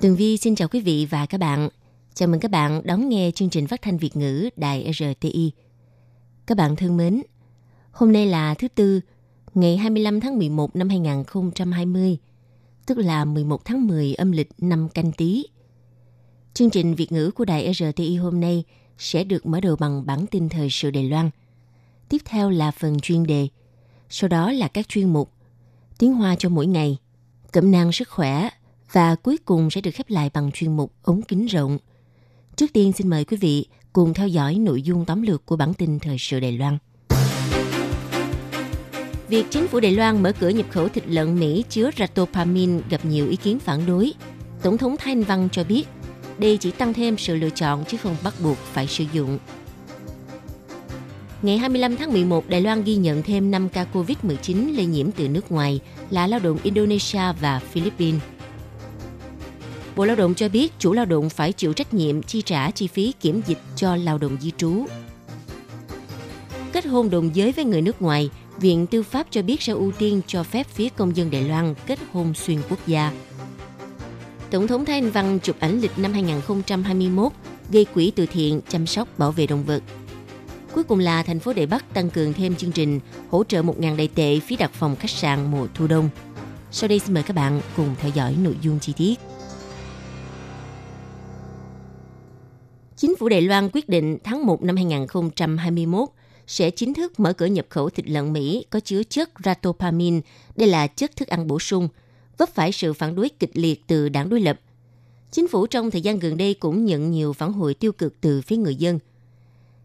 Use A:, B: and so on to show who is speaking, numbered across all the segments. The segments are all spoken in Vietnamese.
A: Tường Vi xin chào quý vị và các bạn. Chào mừng các bạn đón nghe chương trình phát thanh Việt ngữ Đài RTI. Các bạn thân mến, hôm nay là thứ Tư, ngày 25 tháng 11 năm 2020, tức là 11 tháng 10 âm lịch năm canh tí. Chương trình Việt ngữ của Đài RTI hôm nay sẽ được mở đầu bằng bản tin thời sự Đài Loan. Tiếp theo là phần chuyên đề, sau đó là các chuyên mục Tiếng Hoa cho mỗi ngày, Cẩm nang sức khỏe và cuối cùng sẽ được khép lại bằng chuyên mục ống kính rộng. Trước tiên xin mời quý vị cùng theo dõi nội dung tóm lược của bản tin thời sự Đài Loan. Việc chính phủ Đài Loan mở cửa nhập khẩu thịt lợn Mỹ chứa ratopamin gặp nhiều ý kiến phản đối. Tổng thống Thanh Văn cho biết, đây chỉ tăng thêm sự lựa chọn chứ không bắt buộc phải sử dụng. Ngày 25 tháng 11, Đài Loan ghi nhận thêm 5 ca COVID-19 lây nhiễm từ nước ngoài là lao động Indonesia và Philippines. Bộ Lao động cho biết chủ lao động phải chịu trách nhiệm chi trả chi phí kiểm dịch cho lao động di trú. Kết hôn đồng giới với người nước ngoài, Viện Tư pháp cho biết sẽ ưu tiên cho phép phía công dân Đài Loan kết hôn xuyên quốc gia. Tổng thống Thái Anh Văn chụp ảnh lịch năm 2021 gây quỹ từ thiện chăm sóc bảo vệ động vật. Cuối cùng là thành phố Đài Bắc tăng cường thêm chương trình hỗ trợ 1.000 đại tệ phí đặt phòng khách sạn mùa thu đông. Sau đây xin mời các bạn cùng theo dõi nội dung chi tiết. Chính phủ Đài Loan quyết định tháng 1 năm 2021 sẽ chính thức mở cửa nhập khẩu thịt lợn Mỹ có chứa chất ratopamin, đây là chất thức ăn bổ sung, vấp phải sự phản đối kịch liệt từ đảng đối lập. Chính phủ trong thời gian gần đây cũng nhận nhiều phản hồi tiêu cực từ phía người dân.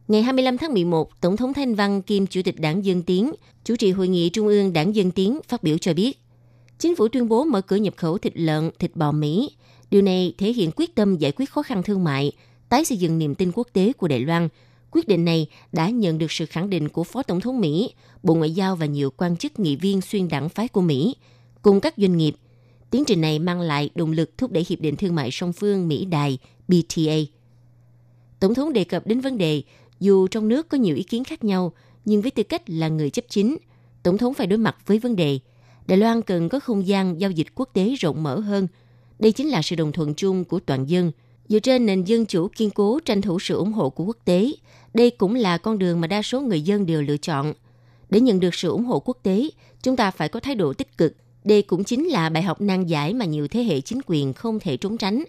A: Ngày 25 tháng 11, Tổng thống Thanh Văn kiêm Chủ tịch Đảng Dân Tiến, chủ trì hội nghị Trung ương Đảng Dân Tiến phát biểu cho biết, chính phủ tuyên bố mở cửa nhập khẩu thịt lợn, thịt bò Mỹ. Điều này thể hiện quyết tâm giải quyết khó khăn thương mại, tái xây dựng niềm tin quốc tế của Đài Loan. Quyết định này đã nhận được sự khẳng định của Phó Tổng thống Mỹ, Bộ Ngoại giao và nhiều quan chức nghị viên xuyên đảng phái của Mỹ, cùng các doanh nghiệp. Tiến trình này mang lại động lực thúc đẩy Hiệp định Thương mại song phương Mỹ-Đài BTA. Tổng thống đề cập đến vấn đề, dù trong nước có nhiều ý kiến khác nhau, nhưng với tư cách là người chấp chính, Tổng thống phải đối mặt với vấn đề. Đài Loan cần có không gian giao dịch quốc tế rộng mở hơn. Đây chính là sự đồng thuận chung của toàn dân – Dựa trên nền dân chủ kiên cố tranh thủ sự ủng hộ của quốc tế, đây cũng là con đường mà đa số người dân đều lựa chọn. Để nhận được sự ủng hộ quốc tế, chúng ta phải có thái độ tích cực. Đây cũng chính là bài học nan giải mà nhiều thế hệ chính quyền không thể trốn tránh.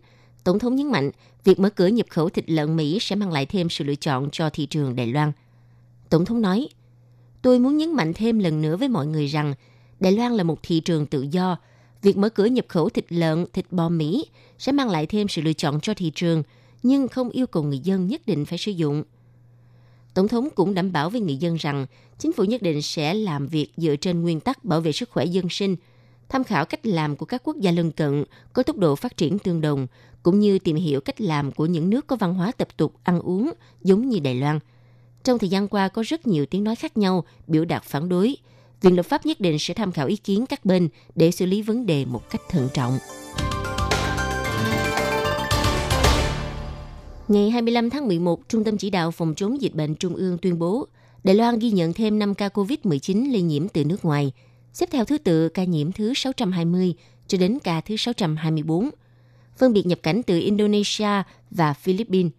A: Tổng thống nhấn mạnh, việc mở cửa nhập khẩu thịt lợn Mỹ sẽ mang lại thêm sự lựa chọn cho thị trường Đài Loan. Tổng thống nói, tôi muốn nhấn mạnh thêm lần nữa với mọi người rằng Đài Loan là một thị trường tự do, việc mở cửa nhập khẩu thịt lợn, thịt bò Mỹ sẽ mang lại thêm sự lựa chọn cho thị trường, nhưng không yêu cầu người dân nhất định phải sử dụng. Tổng thống cũng đảm bảo với người dân rằng chính phủ nhất định sẽ làm việc dựa trên nguyên tắc bảo vệ sức khỏe dân sinh, tham khảo cách làm của các quốc gia lân cận có tốc độ phát triển tương đồng, cũng như tìm hiểu cách làm của những nước có văn hóa tập tục ăn uống giống như Đài Loan. Trong thời gian qua có rất nhiều tiếng nói khác nhau biểu đạt phản đối, Viện lập pháp nhất định sẽ tham khảo ý kiến các bên để xử lý vấn đề một cách thận trọng. Ngày 25 tháng 11, Trung tâm Chỉ đạo Phòng chống dịch bệnh Trung ương tuyên bố Đài Loan ghi nhận thêm 5 ca COVID-19 lây nhiễm từ nước ngoài, xếp theo thứ tự ca nhiễm thứ 620 cho đến ca thứ 624, phân biệt nhập cảnh từ Indonesia và Philippines.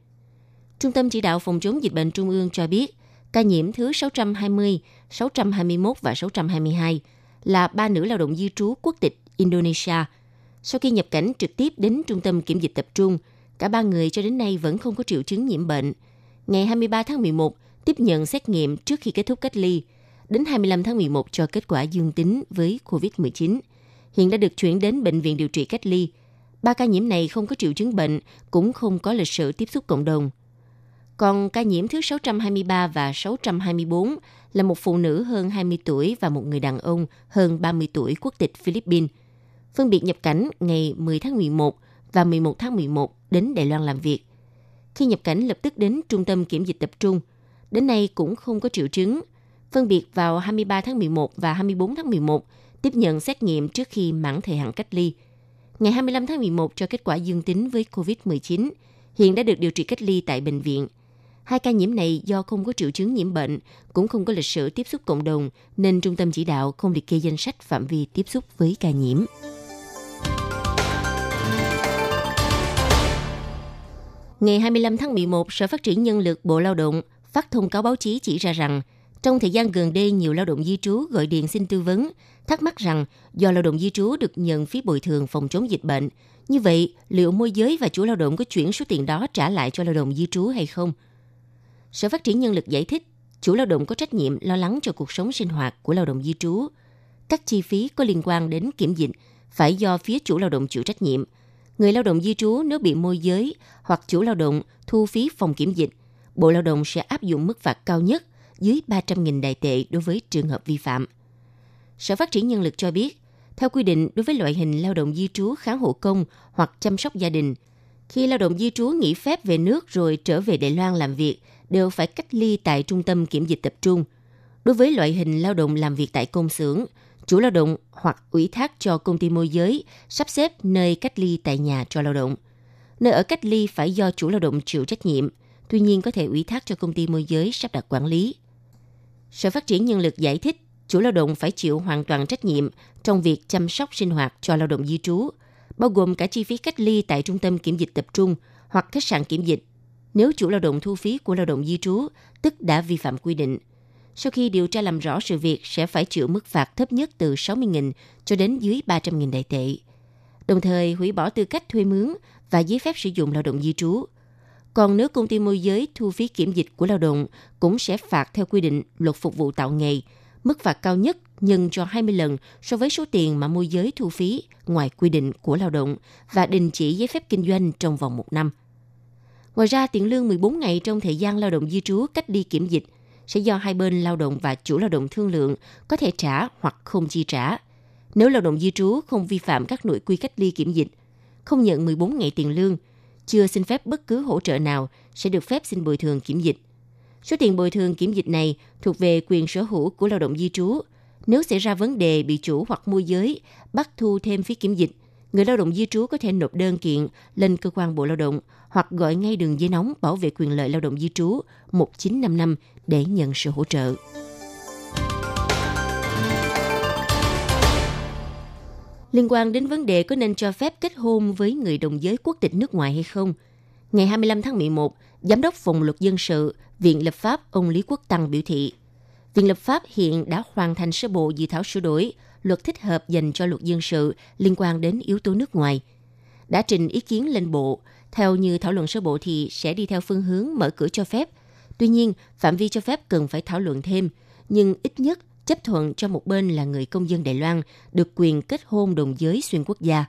A: Trung tâm Chỉ đạo Phòng chống dịch bệnh Trung ương cho biết, ca nhiễm thứ 620, 621 và 622 là ba nữ lao động di trú quốc tịch Indonesia. Sau khi nhập cảnh trực tiếp đến trung tâm kiểm dịch tập trung, cả ba người cho đến nay vẫn không có triệu chứng nhiễm bệnh. Ngày 23 tháng 11, tiếp nhận xét nghiệm trước khi kết thúc cách ly. Đến 25 tháng 11 cho kết quả dương tính với COVID-19. Hiện đã được chuyển đến bệnh viện điều trị cách ly. Ba ca nhiễm này không có triệu chứng bệnh, cũng không có lịch sử tiếp xúc cộng đồng. Còn ca nhiễm thứ 623 và 624 là một phụ nữ hơn 20 tuổi và một người đàn ông hơn 30 tuổi quốc tịch Philippines. Phân biệt nhập cảnh ngày 10 tháng 11 và 11 tháng 11 đến Đài Loan làm việc. Khi nhập cảnh lập tức đến trung tâm kiểm dịch tập trung. Đến nay cũng không có triệu chứng. Phân biệt vào 23 tháng 11 và 24 tháng 11 tiếp nhận xét nghiệm trước khi mãn thời hạn cách ly. Ngày 25 tháng 11 cho kết quả dương tính với COVID-19, hiện đã được điều trị cách ly tại bệnh viện. Hai ca nhiễm này do không có triệu chứng nhiễm bệnh, cũng không có lịch sử tiếp xúc cộng đồng, nên trung tâm chỉ đạo không liệt kê danh sách phạm vi tiếp xúc với ca nhiễm. Ngày 25 tháng 11, Sở Phát triển Nhân lực Bộ Lao động phát thông cáo báo chí chỉ ra rằng, trong thời gian gần đây, nhiều lao động di trú gọi điện xin tư vấn, thắc mắc rằng do lao động di trú được nhận phí bồi thường phòng chống dịch bệnh, như vậy liệu môi giới và chủ lao động có chuyển số tiền đó trả lại cho lao động di trú hay không? Sở Phát triển Nhân lực giải thích, chủ lao động có trách nhiệm lo lắng cho cuộc sống sinh hoạt của lao động di trú. Các chi phí có liên quan đến kiểm dịch phải do phía chủ lao động chịu trách nhiệm – người lao động di trú nếu bị môi giới hoặc chủ lao động thu phí phòng kiểm dịch, Bộ Lao động sẽ áp dụng mức phạt cao nhất dưới 300.000 đại tệ đối với trường hợp vi phạm. Sở Phát triển Nhân lực cho biết, theo quy định đối với loại hình lao động di trú kháng hộ công hoặc chăm sóc gia đình, khi lao động di trú nghỉ phép về nước rồi trở về Đài Loan làm việc, đều phải cách ly tại trung tâm kiểm dịch tập trung. Đối với loại hình lao động làm việc tại công xưởng, chủ lao động hoặc ủy thác cho công ty môi giới sắp xếp nơi cách ly tại nhà cho lao động. Nơi ở cách ly phải do chủ lao động chịu trách nhiệm, tuy nhiên có thể ủy thác cho công ty môi giới sắp đặt quản lý. Sở Phát triển Nhân lực giải thích, chủ lao động phải chịu hoàn toàn trách nhiệm trong việc chăm sóc sinh hoạt cho lao động di trú, bao gồm cả chi phí cách ly tại trung tâm kiểm dịch tập trung hoặc khách sạn kiểm dịch. Nếu chủ lao động thu phí của lao động di trú, tức đã vi phạm quy định – sau khi điều tra làm rõ sự việc sẽ phải chịu mức phạt thấp nhất từ 60.000 cho đến dưới 300.000 đại tệ. Đồng thời hủy bỏ tư cách thuê mướn và giấy phép sử dụng lao động di trú. Còn nếu công ty môi giới thu phí kiểm dịch của lao động cũng sẽ phạt theo quy định luật phục vụ tạo nghề, mức phạt cao nhất nhân cho 20 lần so với số tiền mà môi giới thu phí ngoài quy định của lao động và đình chỉ giấy phép kinh doanh trong vòng một năm. Ngoài ra, tiền lương 14 ngày trong thời gian lao động di trú cách đi kiểm dịch sẽ do hai bên lao động và chủ lao động thương lượng có thể trả hoặc không chi trả. Nếu lao động di trú không vi phạm các nội quy cách ly kiểm dịch, không nhận 14 ngày tiền lương, chưa xin phép bất cứ hỗ trợ nào sẽ được phép xin bồi thường kiểm dịch. Số tiền bồi thường kiểm dịch này thuộc về quyền sở hữu của lao động di trú. Nếu xảy ra vấn đề bị chủ hoặc môi giới bắt thu thêm phí kiểm dịch, người lao động di trú có thể nộp đơn kiện lên cơ quan Bộ Lao động hoặc gọi ngay đường dây nóng bảo vệ quyền lợi lao động di trú 1955 để nhận sự hỗ trợ. Liên quan đến vấn đề có nên cho phép kết hôn với người đồng giới quốc tịch nước ngoài hay không, ngày 25 tháng 11, Giám đốc Phòng luật dân sự, Viện Lập pháp ông Lý Quốc Tăng biểu thị, Viện Lập pháp hiện đã hoàn thành sơ bộ dự thảo sửa đổi luật thích hợp dành cho luật dân sự liên quan đến yếu tố nước ngoài. Đã trình ý kiến lên Bộ, theo như thảo luận sơ bộ thì sẽ đi theo phương hướng mở cửa cho phép. Tuy nhiên, phạm vi cho phép cần phải thảo luận thêm, nhưng ít nhất chấp thuận cho một bên là người công dân Đài Loan được quyền kết hôn đồng giới xuyên quốc gia.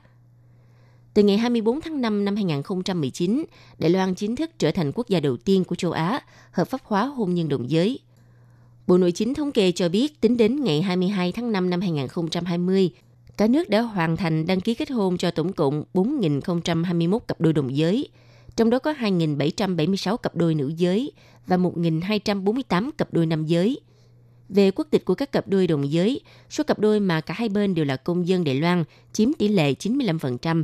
A: Từ ngày 24 tháng 5 năm 2019, Đài Loan chính thức trở thành quốc gia đầu tiên của châu Á hợp pháp hóa hôn nhân đồng giới. Bộ Nội chính thống kê cho biết tính đến ngày 22 tháng 5 năm 2020, cả nước đã hoàn thành đăng ký kết hôn cho tổng cộng 4.021 cặp đôi đồng giới, trong đó có 2.776 cặp đôi nữ giới và 1.248 cặp đôi nam giới. Về quốc tịch của các cặp đôi đồng giới, số cặp đôi mà cả hai bên đều là công dân Đài Loan chiếm tỷ lệ 95%.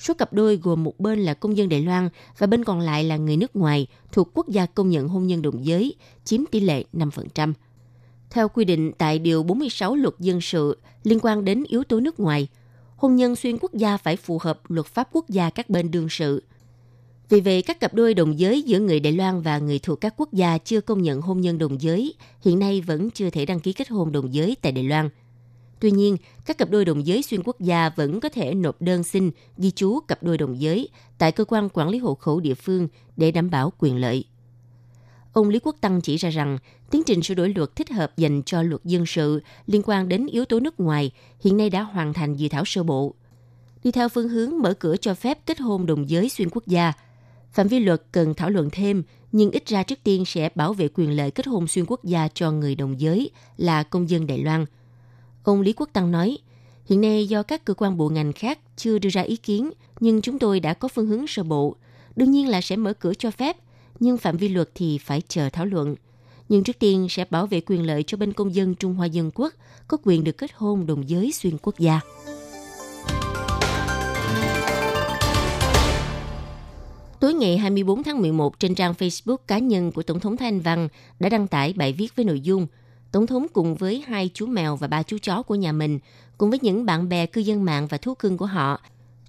A: Số cặp đôi gồm một bên là công dân Đài Loan và bên còn lại là người nước ngoài thuộc quốc gia công nhận hôn nhân đồng giới, chiếm tỷ lệ 5%. Theo quy định tại Điều 46 Luật Dân sự liên quan đến yếu tố nước ngoài, hôn nhân xuyên quốc gia phải phù hợp luật pháp quốc gia các bên đương sự. Vì vậy, các cặp đôi đồng giới giữa người Đài Loan và người thuộc các quốc gia chưa công nhận hôn nhân đồng giới hiện nay vẫn chưa thể đăng ký kết hôn đồng giới tại Đài Loan. Tuy nhiên, các cặp đôi đồng giới xuyên quốc gia vẫn có thể nộp đơn xin ghi chú cặp đôi đồng giới tại cơ quan quản lý hộ khẩu địa phương để đảm bảo quyền lợi. Ông Lý Quốc Tăng chỉ ra rằng tiến trình sửa đổi luật thích hợp dành cho luật dân sự liên quan đến yếu tố nước ngoài hiện nay đã hoàn thành dự thảo sơ bộ. Đi theo phương hướng mở cửa cho phép kết hôn đồng giới xuyên quốc gia, phạm vi luật cần thảo luận thêm, nhưng ít ra trước tiên sẽ bảo vệ quyền lợi kết hôn xuyên quốc gia cho người đồng giới là công dân Đài Loan. Ông Lý Quốc Tăng nói, Hiện nay do các cơ quan bộ ngành khác chưa đưa ra ý kiến, nhưng chúng tôi đã có phương hướng sơ bộ. Đương nhiên là sẽ mở cửa cho phép, nhưng phạm vi luật thì phải chờ thảo luận. Nhưng trước tiên sẽ bảo vệ quyền lợi cho bên công dân Trung Hoa Dân Quốc có quyền được kết hôn đồng giới xuyên quốc gia. Tối ngày 24 tháng 11 trên trang Facebook cá nhân của Tổng thống Thanh Văn đã đăng tải bài viết với nội dung Tổng thống cùng với hai chú mèo và ba chú chó của nhà mình, cùng với những bạn bè cư dân mạng và thú cưng của họ,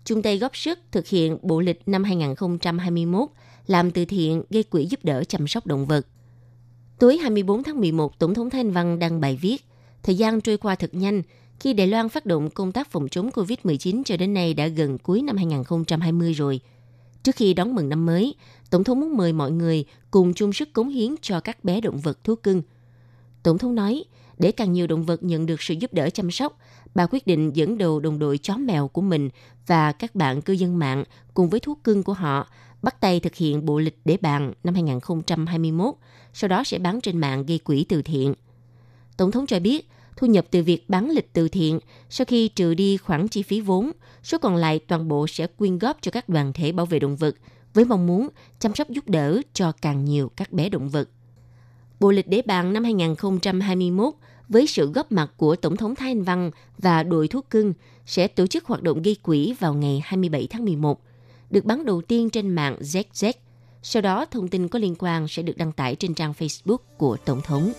A: chung tay góp sức thực hiện bộ lịch năm 2021 làm từ thiện gây quỹ giúp đỡ chăm sóc động vật. Tối 24 tháng 11, Tổng thống Thanh Văn đăng bài viết Thời gian trôi qua thật nhanh, khi Đài Loan phát động công tác phòng chống COVID-19 cho đến nay đã gần cuối năm 2020 rồi – Trước khi đón mừng năm mới, Tổng thống muốn mời mọi người cùng chung sức cống hiến cho các bé động vật thú cưng. Tổng thống nói, để càng nhiều động vật nhận được sự giúp đỡ chăm sóc, bà quyết định dẫn đầu đồng đội chó mèo của mình và các bạn cư dân mạng cùng với thú cưng của họ bắt tay thực hiện bộ lịch để bàn năm 2021, sau đó sẽ bán trên mạng gây quỹ từ thiện. Tổng thống cho biết, thu nhập từ việc bán lịch từ thiện sau khi trừ đi khoản chi phí vốn, số còn lại toàn bộ sẽ quyên góp cho các đoàn thể bảo vệ động vật với mong muốn chăm sóc giúp đỡ cho càng nhiều các bé động vật. Bộ lịch đế bàn năm 2021 với sự góp mặt của Tổng thống Thái Anh Văn và đội thuốc cưng sẽ tổ chức hoạt động gây quỹ vào ngày 27 tháng 11, được bán đầu tiên trên mạng ZZ. Sau đó, thông tin có liên quan sẽ được đăng tải trên trang Facebook của Tổng thống.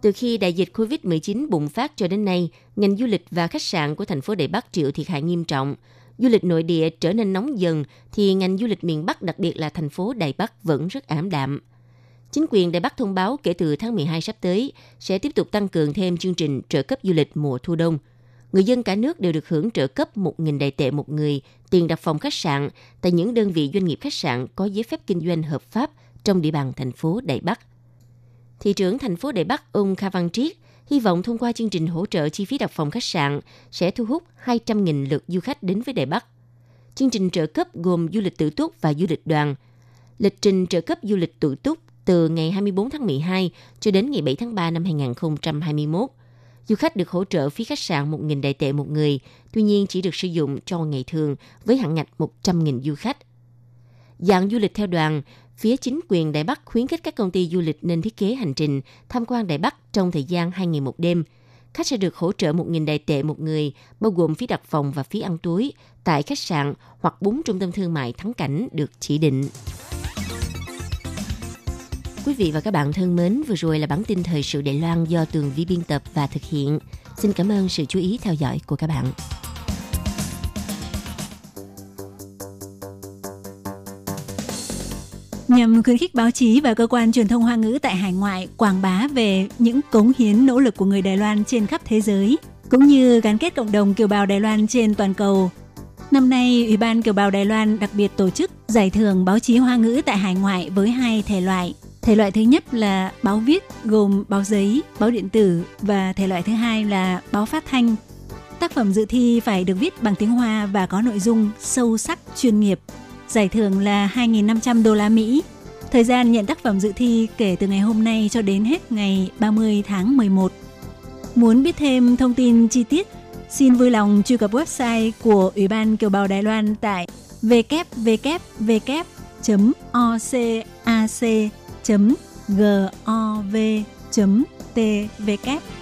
A: Từ khi đại dịch COVID-19 bùng phát cho đến nay, ngành du lịch và khách sạn của thành phố Đài Bắc chịu thiệt hại nghiêm trọng. Du lịch nội địa trở nên nóng dần thì ngành du lịch miền Bắc, đặc biệt là thành phố Đài Bắc vẫn rất ảm đạm. Chính quyền Đài Bắc thông báo kể từ tháng 12 sắp tới sẽ tiếp tục tăng cường thêm chương trình trợ cấp du lịch mùa thu đông. Người dân cả nước đều được hưởng trợ cấp 1.000 đại tệ một người, tiền đặt phòng khách sạn tại những đơn vị doanh nghiệp khách sạn có giấy phép kinh doanh hợp pháp trong địa bàn thành phố Đài Bắc thị trưởng thành phố Đài Bắc ông Kha Văn Triết hy vọng thông qua chương trình hỗ trợ chi phí đặt phòng khách sạn sẽ thu hút 200.000 lượt du khách đến với Đài Bắc. Chương trình trợ cấp gồm du lịch tự túc và du lịch đoàn. Lịch trình trợ cấp du lịch tự túc từ ngày 24 tháng 12 cho đến ngày 7 tháng 3 năm 2021. Du khách được hỗ trợ phí khách sạn 1.000 đại tệ một người, tuy nhiên chỉ được sử dụng cho ngày thường với hạn ngạch 100.000 du khách. Dạng du lịch theo đoàn, phía chính quyền Đài Bắc khuyến khích các công ty du lịch nên thiết kế hành trình tham quan Đài Bắc trong thời gian 2 ngày một đêm. Khách sẽ được hỗ trợ 1.000 đại tệ một người, bao gồm phí đặt phòng và phí ăn túi tại khách sạn hoặc bốn trung tâm thương mại thắng cảnh được chỉ định. Quý vị và các bạn thân mến, vừa rồi là bản tin thời sự Đài Loan do Tường Vi biên tập và thực hiện. Xin cảm ơn sự chú ý theo dõi của các bạn.
B: Nhằm khuyến khích báo chí và cơ quan truyền thông Hoa ngữ tại hải ngoại quảng bá về những cống hiến nỗ lực của người Đài Loan trên khắp thế giới, cũng như gắn kết cộng đồng kiều bào Đài Loan trên toàn cầu. Năm nay, Ủy ban Kiều bào Đài Loan đặc biệt tổ chức giải thưởng báo chí Hoa ngữ tại hải ngoại với hai thể loại. Thể loại thứ nhất là báo viết gồm báo giấy, báo điện tử và thể loại thứ hai là báo phát thanh. Tác phẩm dự thi phải được viết bằng tiếng Hoa và có nội dung sâu sắc, chuyên nghiệp, Giải thưởng là 2.500 đô la Mỹ. Thời gian nhận tác phẩm dự thi kể từ ngày hôm nay cho đến hết ngày 30 tháng 11. Muốn biết thêm thông tin chi tiết, xin vui lòng truy cập website của Ủy ban Kiều bào Đài Loan tại www.ocac.gov.tvk.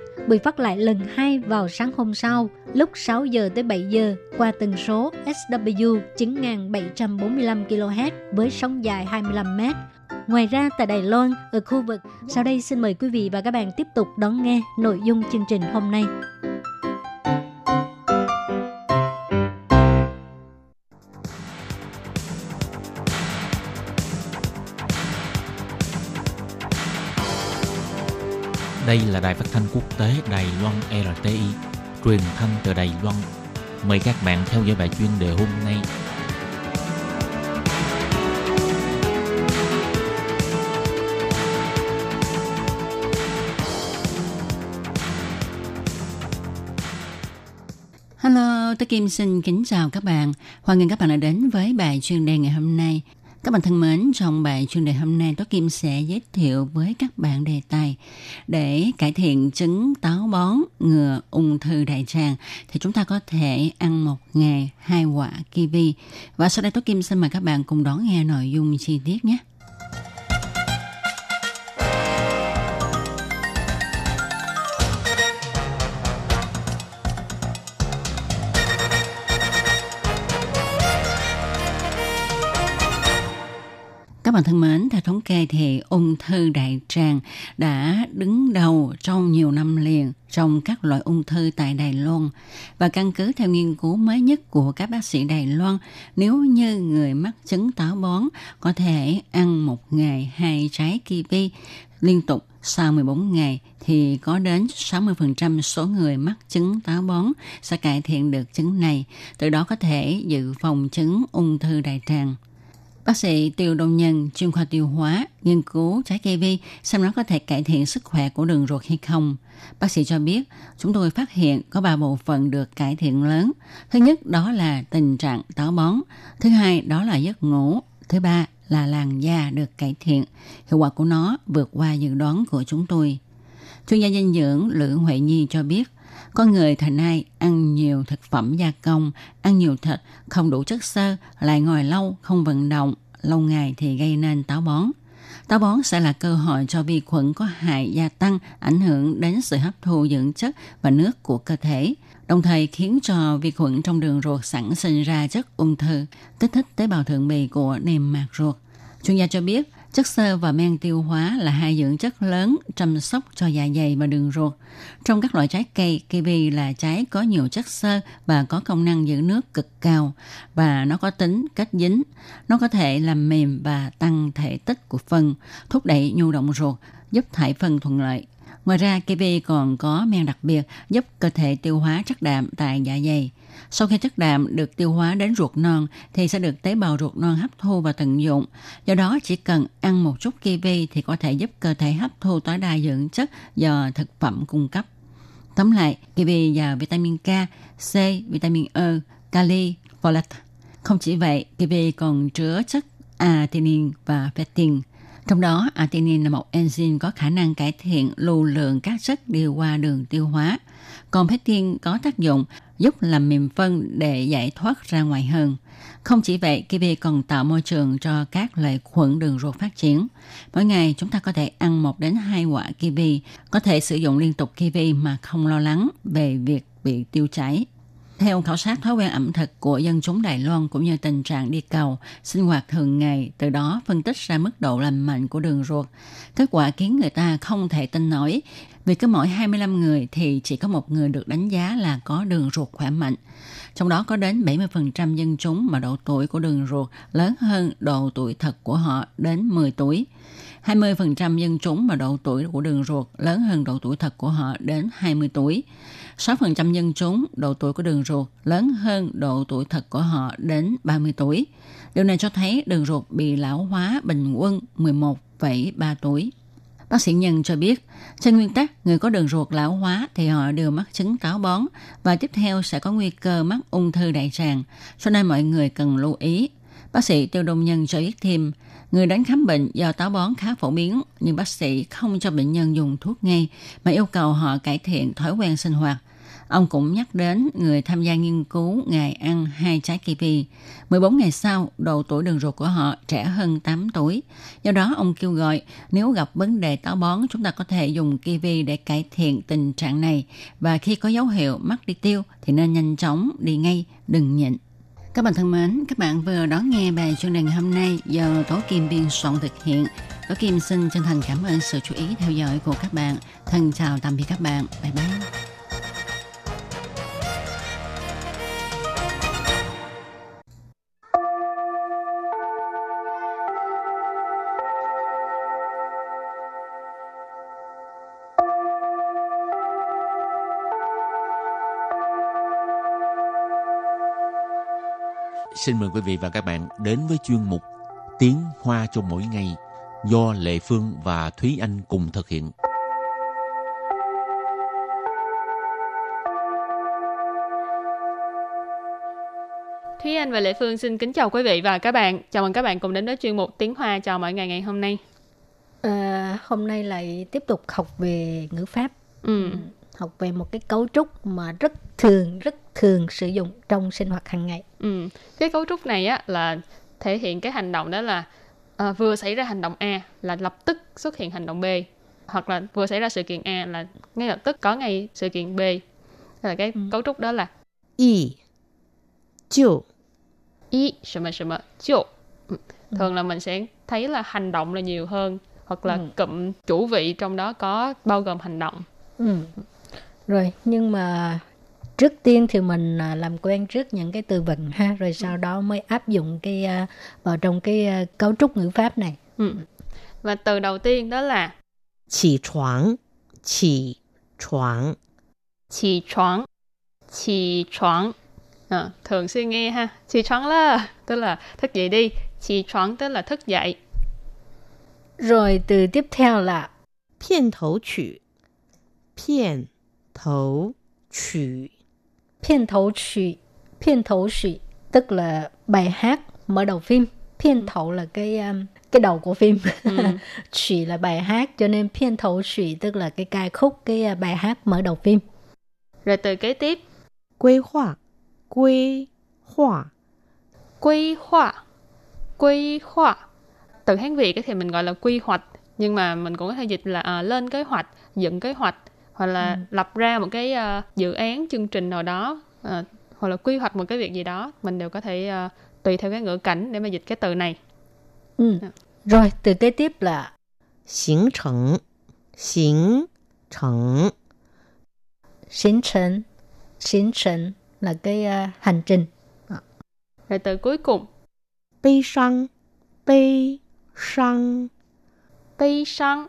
C: bị phát lại lần hai vào sáng hôm sau lúc 6 giờ tới 7 giờ qua tần số SW 9745 kHz với sóng dài 25 m. Ngoài ra tại Đài Loan, ở khu vực, sau đây xin mời quý vị và các bạn tiếp tục đón nghe nội dung chương trình hôm nay.
D: Đây là đài phát thanh quốc tế Đài Loan RTI, truyền thanh từ Đài Loan. Mời các bạn theo dõi bài chuyên đề hôm nay.
E: Hello, tôi Kim xin kính chào các bạn. Hoan nghênh các bạn đã đến với bài chuyên đề ngày hôm nay. Các bạn thân mến, trong bài chuyên đề hôm nay, Tố Kim sẽ giới thiệu với các bạn đề tài để cải thiện chứng táo bón, ngừa ung thư đại tràng thì chúng ta có thể ăn một ngày hai quả kiwi. Và sau đây Tố Kim xin mời các bạn cùng đón nghe nội dung chi tiết nhé. Các bạn thân mến, theo thống kê thì ung thư đại tràng đã đứng đầu trong nhiều năm liền trong các loại ung thư tại Đài Loan. Và căn cứ theo nghiên cứu mới nhất của các bác sĩ Đài Loan, nếu như người mắc chứng táo bón có thể ăn một ngày hai trái kiwi liên tục sau 14 ngày thì có đến 60% số người mắc chứng táo bón sẽ cải thiện được chứng này, từ đó có thể dự phòng chứng ung thư đại tràng. Bác sĩ Tiêu Đông Nhân, chuyên khoa tiêu hóa, nghiên cứu trái cây vi xem nó có thể cải thiện sức khỏe của đường ruột hay không. Bác sĩ cho biết, chúng tôi phát hiện có ba bộ phận được cải thiện lớn. Thứ nhất đó là tình trạng táo bón. Thứ hai đó là giấc ngủ. Thứ ba là làn da được cải thiện. Hiệu quả của nó vượt qua dự đoán của chúng tôi. Chuyên gia dinh dưỡng Lữ Huệ Nhi cho biết, con người thời nay ăn nhiều thực phẩm gia công, ăn nhiều thịt, không đủ chất xơ, lại ngồi lâu, không vận động, lâu ngày thì gây nên táo bón. Táo bón sẽ là cơ hội cho vi khuẩn có hại gia tăng, ảnh hưởng đến sự hấp thu dưỡng chất và nước của cơ thể, đồng thời khiến cho vi khuẩn trong đường ruột sản sinh ra chất ung thư, kích thích tế bào thượng bì của niêm mạc ruột. Chuyên gia cho biết, Chất xơ và men tiêu hóa là hai dưỡng chất lớn chăm sóc cho dạ dày và đường ruột. Trong các loại trái cây, kiwi là trái có nhiều chất xơ và có công năng giữ nước cực cao và nó có tính kết dính. Nó có thể làm mềm và tăng thể tích của phân, thúc đẩy nhu động ruột, giúp thải phân thuận lợi. Ngoài ra, kiwi còn có men đặc biệt giúp cơ thể tiêu hóa chất đạm tại dạ dày. Sau khi chất đạm được tiêu hóa đến ruột non thì sẽ được tế bào ruột non hấp thu và tận dụng. Do đó chỉ cần ăn một chút kiwi thì có thể giúp cơ thể hấp thu tối đa dưỡng chất do thực phẩm cung cấp. Tóm lại, kiwi giàu vitamin K, C, vitamin E, kali, folate. Không chỉ vậy, kiwi còn chứa chất arginine và pectin. Trong đó, arginine là một enzyme có khả năng cải thiện lưu lượng các chất đi qua đường tiêu hóa. Còn pectin có tác dụng giúp làm mềm phân để giải thoát ra ngoài hơn. Không chỉ vậy, kiwi còn tạo môi trường cho các lợi khuẩn đường ruột phát triển. Mỗi ngày chúng ta có thể ăn 1 đến 2 quả kiwi, có thể sử dụng liên tục kiwi mà không lo lắng về việc bị tiêu chảy. Theo khảo sát thói quen ẩm thực của dân chúng Đài Loan cũng như tình trạng đi cầu, sinh hoạt thường ngày, từ đó phân tích ra mức độ lành mạnh của đường ruột. Kết quả khiến người ta không thể tin nổi, vì cứ mỗi 25 người thì chỉ có một người được đánh giá là có đường ruột khỏe mạnh. Trong đó có đến 70% dân chúng mà độ tuổi của đường ruột lớn hơn độ tuổi thật của họ đến 10 tuổi. 20% dân chúng mà độ tuổi của đường ruột lớn hơn độ tuổi thật của họ đến 20 tuổi. 6% dân chúng độ tuổi của đường ruột lớn hơn độ tuổi thật của họ đến 30 tuổi. Điều này cho thấy đường ruột bị lão hóa bình quân 11,3 tuổi. Bác sĩ Nhân cho biết, trên nguyên tắc, người có đường ruột lão hóa thì họ đều mắc chứng táo bón và tiếp theo sẽ có nguy cơ mắc ung thư đại tràng, cho nên mọi người cần lưu ý. Bác sĩ Tiêu Đông Nhân cho biết thêm, người đến khám bệnh do táo bón khá phổ biến, nhưng bác sĩ không cho bệnh nhân dùng thuốc ngay mà yêu cầu họ cải thiện thói quen sinh hoạt – Ông cũng nhắc đến người tham gia nghiên cứu ngày ăn hai trái kiwi. 14 ngày sau, độ tuổi đường ruột của họ trẻ hơn 8 tuổi. Do đó, ông kêu gọi nếu gặp vấn đề táo bón, chúng ta có thể dùng kiwi để cải thiện tình trạng này. Và khi có dấu hiệu mắc đi tiêu thì nên nhanh chóng đi ngay, đừng nhịn. Các bạn thân mến, các bạn vừa đón nghe bài chuyên đề hôm nay do Tố Kim biên soạn thực hiện. Tố Kim xin chân thành cảm ơn sự chú ý theo dõi của các bạn. Thân chào tạm biệt các bạn. Bye bye.
D: Xin mời quý vị và các bạn đến với chuyên mục Tiếng Hoa cho mỗi ngày do Lệ Phương và Thúy Anh cùng thực hiện.
F: Thúy Anh và Lệ Phương xin kính chào quý vị và các bạn. Chào mừng các bạn cùng đến với chuyên mục Tiếng Hoa chào mỗi ngày ngày hôm nay.
G: À, hôm nay lại tiếp tục học về ngữ pháp.
F: Ừ.
G: Học về một cái cấu trúc mà rất thường, rất thường sử dụng trong sinh hoạt hàng ngày.
F: Ừ. Cái cấu trúc này á là thể hiện cái hành động đó là à, vừa xảy ra hành động A là lập tức xuất hiện hành động B hoặc là vừa xảy ra sự kiện A là ngay lập tức có ngay sự kiện B. Thế là cái
G: Ừ.
F: cấu trúc đó là
H: 一就
F: y 什么什么就. Ừ.
G: Ừ.
F: Thường là mình sẽ thấy là hành động là nhiều hơn hoặc là
G: Ừ.
F: cụm chủ vị trong đó có bao gồm hành động.
G: Ừ. Rồi, nhưng mà trước tiên thì mình à, làm quen trước những cái từ vựng ha rồi ừ. sau đó mới áp dụng cái à, vào trong cái à, cấu trúc ngữ pháp này.
F: Ừ. và từ đầu tiên đó là
H: chỉ choáng chỉ choáng.
F: Chỉ choáng chỉ choáng. À, thường suy nghĩ ha. Chỉ choáng là tức là thức dậy đi. Chỉ choáng tức là thức dậy.
G: Rồi từ tiếp theo là phiền thấu chữ. Phiền thấu chữ.
H: 片头曲，片头曲，
G: phiên thấu trụy, phiên thấu trụy tức là bài hát mở đầu phim. Phiên thấu là cái um, cái đầu của phim.
F: Ừ.
G: Trụy là bài hát cho nên phiên thấu trụy tức là cái ca khúc, cái à, bài hát mở đầu phim.
F: rồi từ kế tiếp
H: 规划，规划，
F: quy hoạch quy hoạch từ Hán Việt ấy thì mình gọi là quy hoạch nhưng mà mình cũng có thể dịch là à, lên kế hoạch dựng kế hoạch hoặc là ừ. lập ra một cái uh, dự án chương trình nào đó uh, hoặc là quy hoạch một cái việc gì đó mình đều có thể uh, tùy theo cái ngữ cảnh để mà dịch cái từ này.
G: Ừ.
F: Dạ.
G: Rồi từ kế tiếp là
H: hình thành hình thành
G: hình thành hình thành là cái uh, hành trình. À.
F: rồi từ cuối cùng.
H: Bi sang bi sang
F: bi sang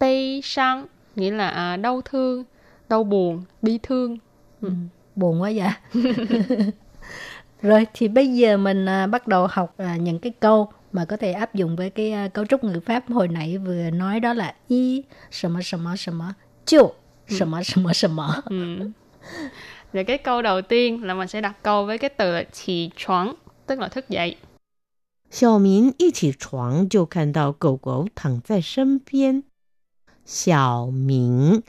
F: bi sang nghĩa là à, đau thương đau buồn bi thương
G: ừ. Buồn quá vậy Rồi thì bây giờ mình à, bắt đầu học à, những cái câu mà có thể áp dụng với cái à, cấu trúc ngữ pháp hồi nãy vừa nói đó là y 什么什么什么就什么什么什么
F: ừ. rồi cái câu đầu tiên là mình sẽ đặt câu với cái từ là chỉ choáng tức là thức dậy
H: 小明一起床就看到狗狗躺在身边。 小明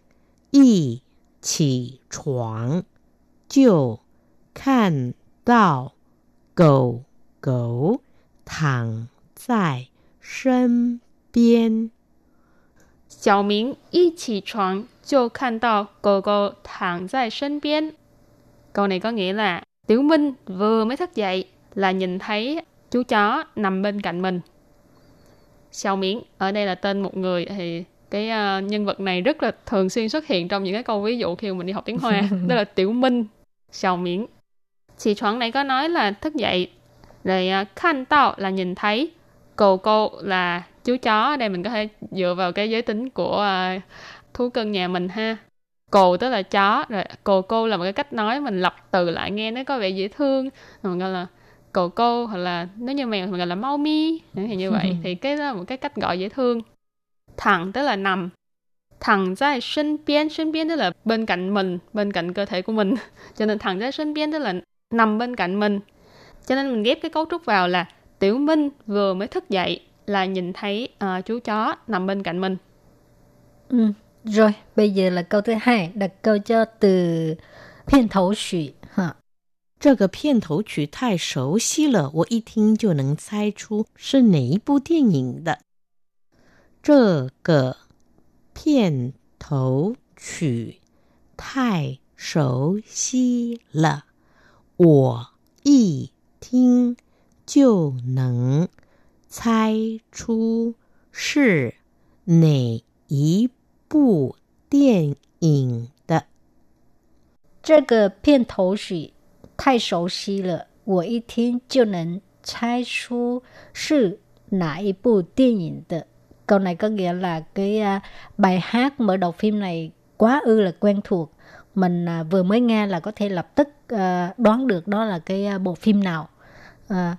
H: 一起床就看到狗狗躺在身边。
F: 小明一起床就看到狗狗躺在身边 câu này có nghĩa là Tiểu Minh vừa mới thức dậy là nhìn thấy chú chó nằm bên cạnh mình. Xiao Miễn ở đây là tên một người thì cái ờ, nhân vật này rất là thường xuyên xuất hiện trong những cái câu ví dụ khi mà mình đi học tiếng Hoa đó là Tiểu Minh Xiao Miễn. Chị Choáng này có nói là thức dậy rồi uh, khanh tao là nhìn thấy cầu cô là chú chó. Ở đây mình có thể dựa vào cái giới tính của ờ, thú cưng nhà mình ha. Cồ tức là chó rồi cồ cô là một cái cách nói mình lặp từ lại nghe nó có vẻ dễ thương. Rồi mình gọi là cồ cô hoặc là nếu như mèo thì mình gọi là mau mi thì như vậy. Thì cái đó là một cái cách gọi dễ thương thẳng tức là nằm thẳng在身边身边 tức là bên cạnh mình bên cạnh cơ thể của mình cho nên thẳng在身边tức là nằm bên cạnh mình cho nên mình ghép cái cấu trúc vào là tiểu minh vừa mới thức dậy là nhìn thấy ờ, chú chó nằm bên cạnh mình
G: ừ. Rồi bây giờ là câu thứ hai đặt câu cho từ phiên thấu trụy ha
H: 这个片头曲太熟悉了，我一听就能猜出是哪一部电影的。 这个片头曲太熟悉了，我一听就能猜出是哪一部电影的。
G: 这个片头曲太熟悉了，我一听就能猜出是哪一部电影的。câu này có nghĩa là cái à, bài hát mở đầu phim này quá ư là quen thuộc. Mình à, vừa mới nghe là có thể lập tức à, đoán được đó là cái bộ phim nào. À,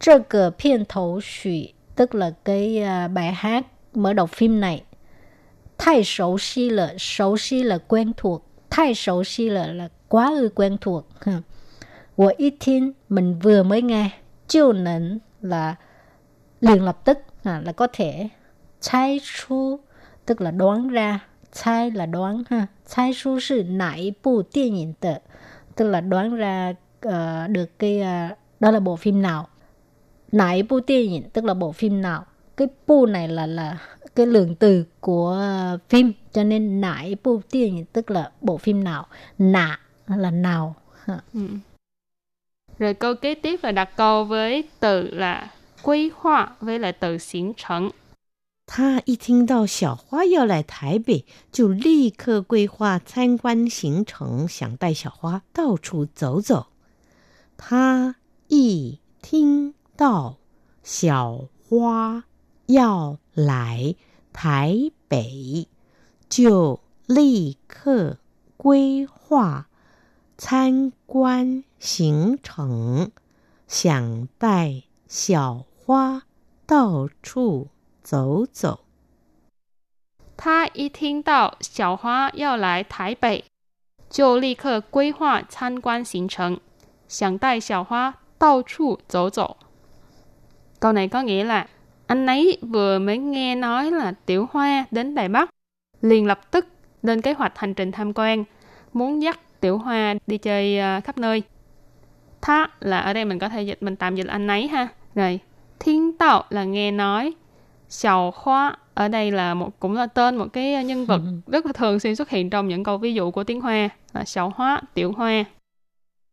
G: trơ cờ phiên thổ sủy tức là cái bài hát mở đầu phim này. Thay xấu xí là xấu xí là quen thuộc thay xấu xí là là quá ư quen thuộc Tôi ít tin mình vừa mới nghe. Chiêu nấn là liền lập tức à, là có thể. 猜出 tức là đoán ra. Chai là đoán ha. Chai. Tức là đoán ra uh, được cái uh, đó là bộ phim nào. Tức là bộ phim nào. Cái bộ này là là cái lượng từ của uh, phim cho nên nải bộ tức là bộ phim nào. Nạ là nào.
F: Ừ. Rồi câu kế tiếp là đặt câu với từ là quy hoạch với lại từ 形成。
H: 他一听到小花要来台北，就立刻规划参观行程，想带小花到处走走。他一听到小花要来台北，就立刻规划参观行程，想带小花到处。走走。
F: 他一听到小花要来台北，就立刻规划参观行程，想带小花到处走走. Câu này có nghĩa là anh ấy vừa mới nghe nói là Tiểu Hoa đến Đài Bắc, liền lập tức lên kế hoạch hành trình tham quan, muốn dắt Tiểu Hoa đi chơi uh, khắp nơi. Tha là ở đây mình có thể dịch mình tạm dịch anh ấy ha. Rồi, thiên tạo là nghe nói, Xiao Hoa ở đây là một cũng là tên một cái nhân vật rất là thường xuyên xuất hiện trong những câu ví dụ của tiếng Hoa là Xiao Hoa, Tiểu Hoa.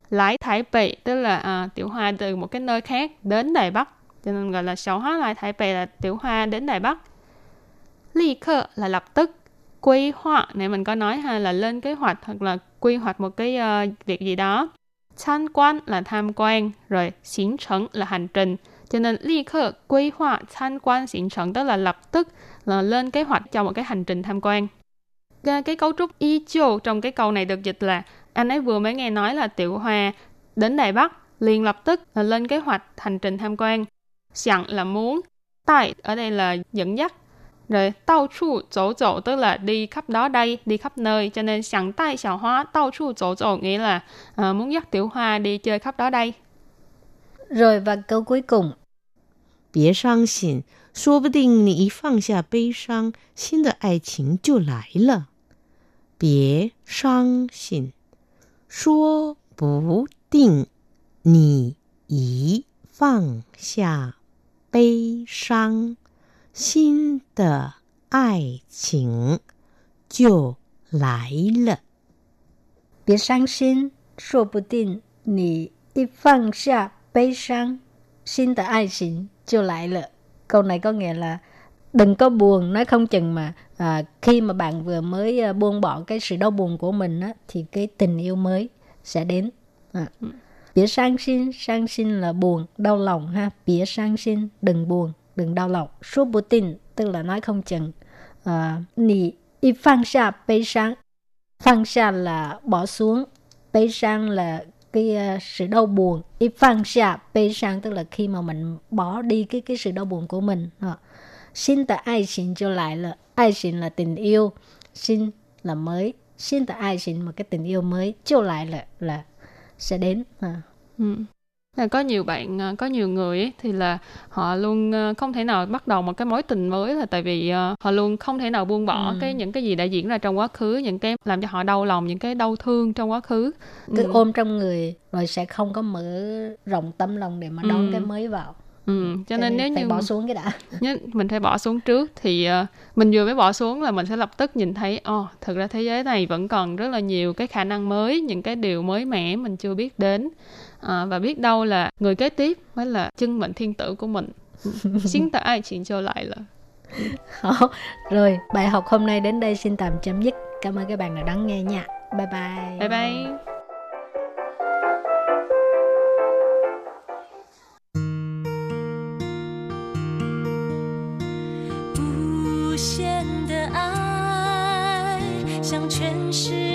F: Lái Thái Bệ tức là à, Tiểu Hoa từ một cái nơi khác đến Đài Bắc cho nên gọi là Xiao Hoa Lái Thái Bệ là Tiểu Hoa đến Đài Bắc. Ly khơ là lập tức quy hoạch này mình có nói ha là lên kế hoạch hoặc là quy hoạch một cái uh, việc gì đó. Tham quan là tham quan, rồi xính trấn là hành trình cho nên ly khơ quy hoạch tham quan xịn sẵn tức là lập tức là lên kế hoạch cho một cái hành trình tham quan. Cái cấu trúc y chiêu trong cái câu này được dịch là anh ấy vừa mới nghe nói là Tiểu Hoa đến Đài Bắc liền lập tức là lên kế hoạch hành trình tham quan. Sẵn là muốn, tại ở đây là dẫn dắt. Rồi tao chu chỗ chỗ tức là đi khắp đó đây, đi khắp nơi. Cho nên sẵn tay xào hóa tao chu chỗ chỗ nghĩa là uh, muốn dắt Tiểu Hoa đi chơi khắp đó đây.
G: Rồi và câu cuối cùng.
H: 别伤心，说不定你一放下悲伤，新的爱情就来了。别伤心，说不定你一放下悲伤，新的爱情就来了。
G: 别伤心，说不定你一放下 悲伤，xin tờ ai xin chưa lại lợ. Câu này có nghĩa là đừng có buồn, nói không chừng mà à, khi mà bạn vừa mới à, buông bỏ cái sự đau buồn của mình á, thì cái tình yêu mới sẽ đến. À. Bỉa sang xin, sang xin là buồn, đau lòng ha. Bỉa sang xin, đừng buồn, đừng đau lòng. Số bù tin, tức là nói không chừng. À, nì, y phang xa, bê sang. Phang xa là bỏ xuống, bê sang là cái uh, sự đau buồn. Y phang xạ bê sang tức là khi mà mình bỏ đi cái cái sự đau buồn của mình. Ờ. Xin tại ai xin cho lại là ai xin là tình yêu. Xin là mới. Xin tại ai xin một cái tình yêu mới. Cho lại là là sẽ đến. À.
F: ừ là có nhiều bạn ờ, có nhiều người ấy, thì là họ luôn ờ, không thể nào bắt đầu một cái mối tình mới là tại vì ờ, họ luôn không thể nào buông bỏ ừ. cái những cái gì đã diễn ra trong quá khứ những cái làm cho họ đau lòng những cái đau thương trong quá khứ
G: cứ ừ. ôm trong người rồi sẽ không có mở rộng tấm lòng để mà đón ừ. cái mới vào
F: Ừ, cho nên, nên nếu
G: như bỏ xuống cái đã
F: mình phải bỏ xuống trước thì uh, mình vừa mới bỏ xuống là mình sẽ lập tức nhìn thấy ồ oh, thực ra thế giới này vẫn còn rất là nhiều cái khả năng mới những cái điều mới mẻ mình chưa biết đến à, và biết đâu là người kế tiếp mới là chân mệnh thiên tử của mình. Xin tại ai chuyện cho lại là. Hảo.
G: rồi bài học hôm nay đến đây xin tạm chấm dứt. Cảm ơn các bạn đã lắng nghe nha. Bye bye.
F: Bye bye. Bù 全世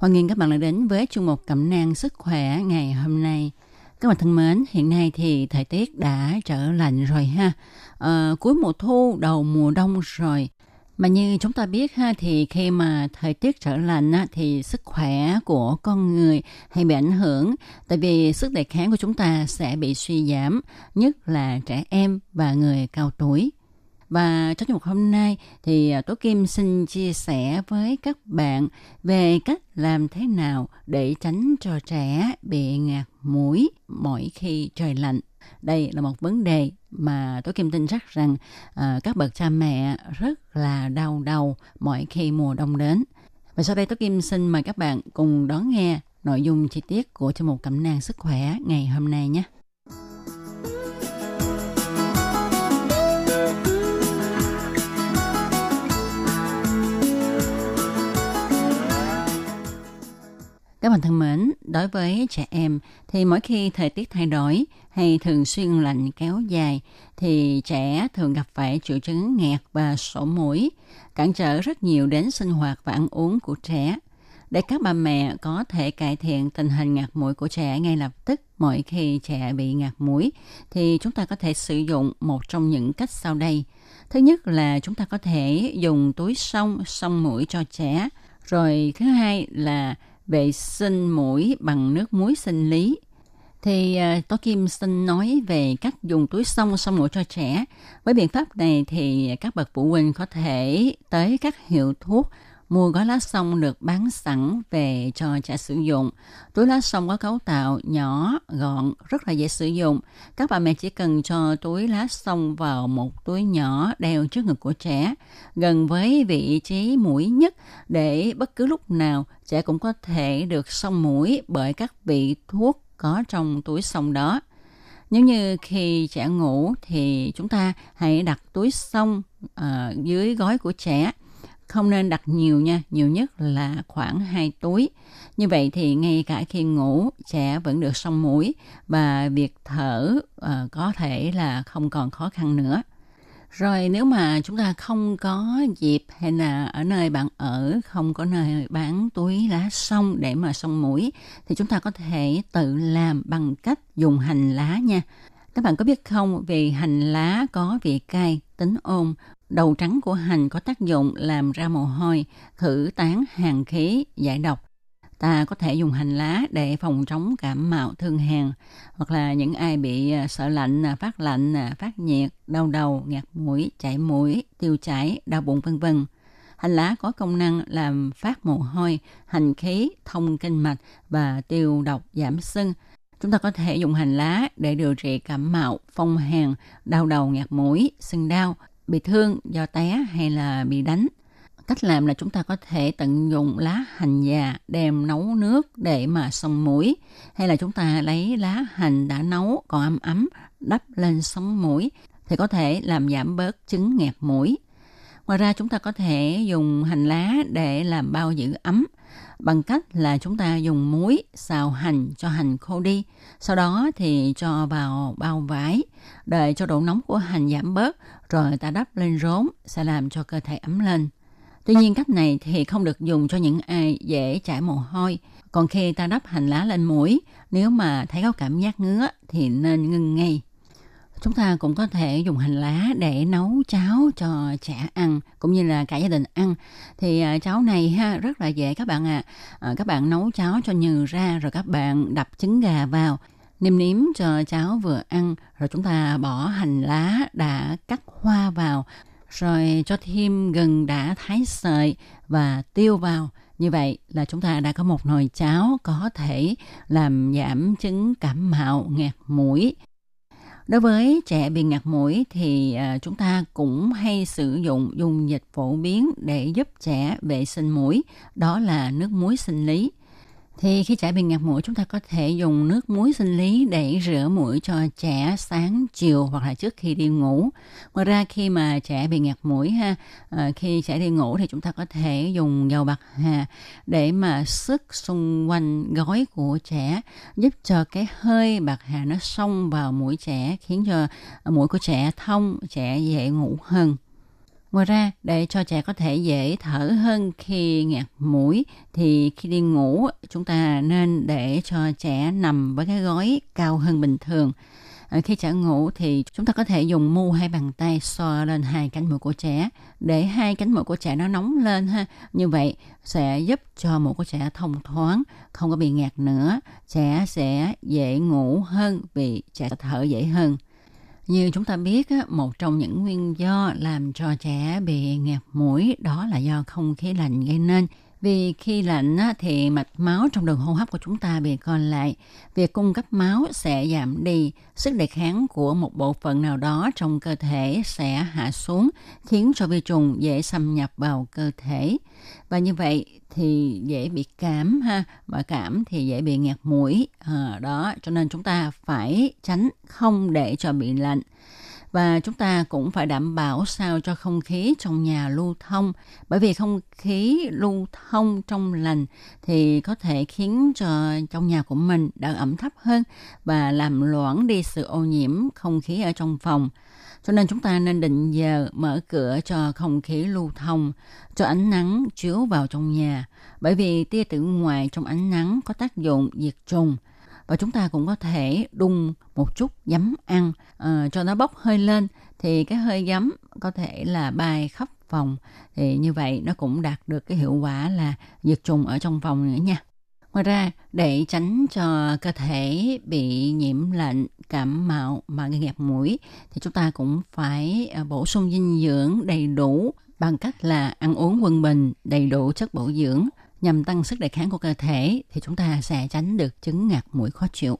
E: Hoan nghênh các bạn đã đến với chương mục cẩm nang sức khỏe ngày hôm nay. Các bạn thân mến, hiện nay thì thời tiết đã trở lạnh rồi ha. À, cuối mùa thu, đầu mùa đông rồi. Mà như chúng ta biết ha thì khi mà thời tiết trở lạnh á, thì sức khỏe của con người hay bị ảnh hưởng tại vì sức đề kháng của chúng ta sẽ bị suy giảm, nhất là trẻ em và người cao tuổi. Và trong một hôm nay thì à, Tố Kim xin chia sẻ với các bạn về cách làm thế nào để tránh cho trẻ bị ngạt mũi mỗi khi trời lạnh. Đây là một vấn đề mà Tố Kim tin chắc rằng à, các bậc cha mẹ rất là đau đầu mỗi khi mùa đông đến. Và sau đây Tố Kim xin mời các bạn cùng đón nghe nội dung chi tiết của chương mục cẩm nang sức khỏe ngày hôm nay nhé. Các bạn thân mến, đối với trẻ em thì mỗi khi thời tiết thay đổi hay thường xuyên lạnh kéo dài thì trẻ thường gặp phải triệu chứng nghẹt và sổ mũi, cản trở rất nhiều đến sinh hoạt và ăn uống của trẻ. Để các bà mẹ có thể cải thiện tình hình ngạt mũi của trẻ ngay lập tức mỗi khi trẻ bị ngạt mũi thì chúng ta có thể sử dụng một trong những cách sau đây. Thứ nhất là chúng ta có thể dùng túi sông sông mũi cho trẻ. Rồi thứ hai là vệ sinh mũi bằng nước muối sinh lý thì à, uh, Tố Kim xin nói về cách dùng túi sông sông mũi cho trẻ. Với biện pháp này thì các bậc phụ huynh có thể tới các hiệu thuốc mua gói lá sông được bán sẵn về cho trẻ sử dụng. Túi lá sông có cấu tạo nhỏ, gọn, rất là dễ sử dụng. Các bà mẹ chỉ cần cho túi lá sông vào một túi nhỏ đeo trước ngực của trẻ, gần với vị trí mũi nhất để bất cứ lúc nào trẻ cũng có thể được xông mũi bởi các vị thuốc có trong túi sông đó. Nếu như khi trẻ ngủ thì chúng ta hãy đặt túi sông uh, dưới gói của trẻ không nên đặt nhiều nha, nhiều nhất là khoảng 2 túi. Như vậy thì ngay cả khi ngủ, trẻ vẫn được sông mũi và việc thở uh, có thể là không còn khó khăn nữa. Rồi nếu mà chúng ta không có dịp hay là ở nơi bạn ở không có nơi bán túi lá sông để mà sông mũi thì chúng ta có thể tự làm bằng cách dùng hành lá nha. Các bạn có biết không, vì hành lá có vị cay, tính ôn, đầu trắng của hành có tác dụng làm ra mồ hôi, khử tán hàn khí, giải độc. Ta có thể dùng hành lá để phòng chống cảm mạo thương hàn, hoặc là những ai bị à, sợ lạnh, à, phát lạnh, à, phát nhiệt, đau đầu, ngạt mũi, chảy mũi, tiêu chảy, đau bụng vân vân. Hành lá có công năng làm phát mồ hôi, hành khí, thông kinh mạch và tiêu độc giảm sưng. Chúng ta có thể dùng hành lá để điều trị cảm mạo, phong hàn, đau đầu ngạt mũi, sưng đau, bị thương do té hay là bị đánh. Cách làm là chúng ta có thể tận dụng lá hành già đem nấu nước để mà xông mũi hay là chúng ta lấy lá hành đã nấu còn ấm ấm đắp lên sống mũi thì có thể làm giảm bớt chứng nghẹt mũi. Ngoài ra chúng ta có thể dùng hành lá để làm bao giữ ấm bằng cách là chúng ta dùng muối xào hành cho hành khô đi. Sau đó thì cho vào bao vải, đợi cho độ nóng của hành giảm bớt, rồi ta đắp lên rốn sẽ làm cho cơ thể ấm lên. Tuy nhiên cách này thì không được dùng cho những ai dễ chảy mồ hôi. Còn khi ta đắp hành lá lên mũi, nếu mà thấy có cảm giác ngứa thì nên ngưng ngay. Chúng ta cũng có thể dùng hành lá để nấu cháo cho trẻ ăn cũng như là cả gia đình ăn. Thì à, cháo này ha rất là dễ các bạn ạ. À. À, các bạn nấu cháo cho nhừ ra rồi các bạn đập trứng gà vào nêm nếm cho cháo vừa ăn rồi chúng ta bỏ hành lá đã cắt hoa vào rồi cho thêm gừng đã thái sợi và tiêu vào Như vậy là chúng ta đã có một nồi cháo có thể làm giảm chứng cảm mạo, nghẹt mũi. Đối với trẻ bị ngạt mũi thì à, chúng ta cũng hay sử dụng dung dịch phổ biến để giúp trẻ vệ sinh mũi, đó là nước muối sinh lý. Thì khi trẻ bị ngạt mũi chúng ta có thể dùng nước muối sinh lý để rửa mũi cho trẻ sáng, chiều hoặc là trước khi đi ngủ. Ngoài ra khi mà trẻ bị ngạt mũi ha, ờ, khi trẻ đi ngủ thì chúng ta có thể dùng dầu bạc hà để mà sức xung quanh gói của trẻ giúp cho cái hơi bạc hà nó xông vào mũi trẻ khiến cho mũi của trẻ thông, trẻ dễ ngủ hơn. Ngoài ra, để cho trẻ có thể dễ thở hơn khi ngạt mũi, thì khi đi ngủ, chúng ta nên để cho trẻ nằm với cái gối cao hơn bình thường. À, khi trẻ ngủ thì chúng ta có thể dùng mu hay bàn tay xoa lên hai cánh mũi của trẻ để hai cánh mũi của trẻ nó nóng lên ha. Như vậy sẽ giúp cho mũi của trẻ thông thoáng, không có bị ngạt nữa. Trẻ sẽ dễ ngủ hơn vì trẻ thở dễ hơn. Như chúng ta biết, một trong những nguyên do làm cho trẻ bị nghẹt mũi đó là do không khí lạnh gây nên. Vì khi lạnh thì mạch máu trong đường hô hấp của chúng ta bị co lại. Việc cung cấp máu sẽ giảm đi, sức đề kháng của một bộ phận nào đó trong cơ thể sẽ hạ xuống, khiến cho vi trùng dễ xâm nhập vào cơ thể. Và như vậy thì dễ bị cảm ha, và cảm thì dễ bị nghẹt mũi. À, đó, cho nên chúng ta phải tránh không để cho bị lạnh và chúng ta cũng phải đảm bảo sao cho không khí trong nhà lưu thông. Bởi vì không khí lưu thông trong lành thì có thể khiến cho trong nhà của mình đỡ ẩm thấp hơn và làm loãng đi sự ô nhiễm không khí ở trong phòng. Cho nên chúng ta nên định giờ mở cửa cho không khí lưu thông, cho ánh nắng chiếu vào trong nhà. Bởi vì tia tử ngoại trong ánh nắng có tác dụng diệt trùng và chúng ta cũng có thể đun một chút giấm ăn uh, cho nó bốc hơi lên. Thì cái hơi giấm có thể là bay khắp phòng thì như vậy nó cũng đạt được cái hiệu quả là diệt trùng ở trong phòng nữa nha. Ngoài ra, để tránh cho cơ thể bị nhiễm lạnh, cảm mạo mà gây nghẹt mũi, thì chúng ta cũng phải ờ, bổ sung dinh dưỡng đầy đủ bằng cách là ăn uống quân bình, đầy đủ chất bổ dưỡng nhằm tăng sức đề kháng của cơ thể thì chúng ta sẽ tránh được chứng ngạt mũi khó chịu.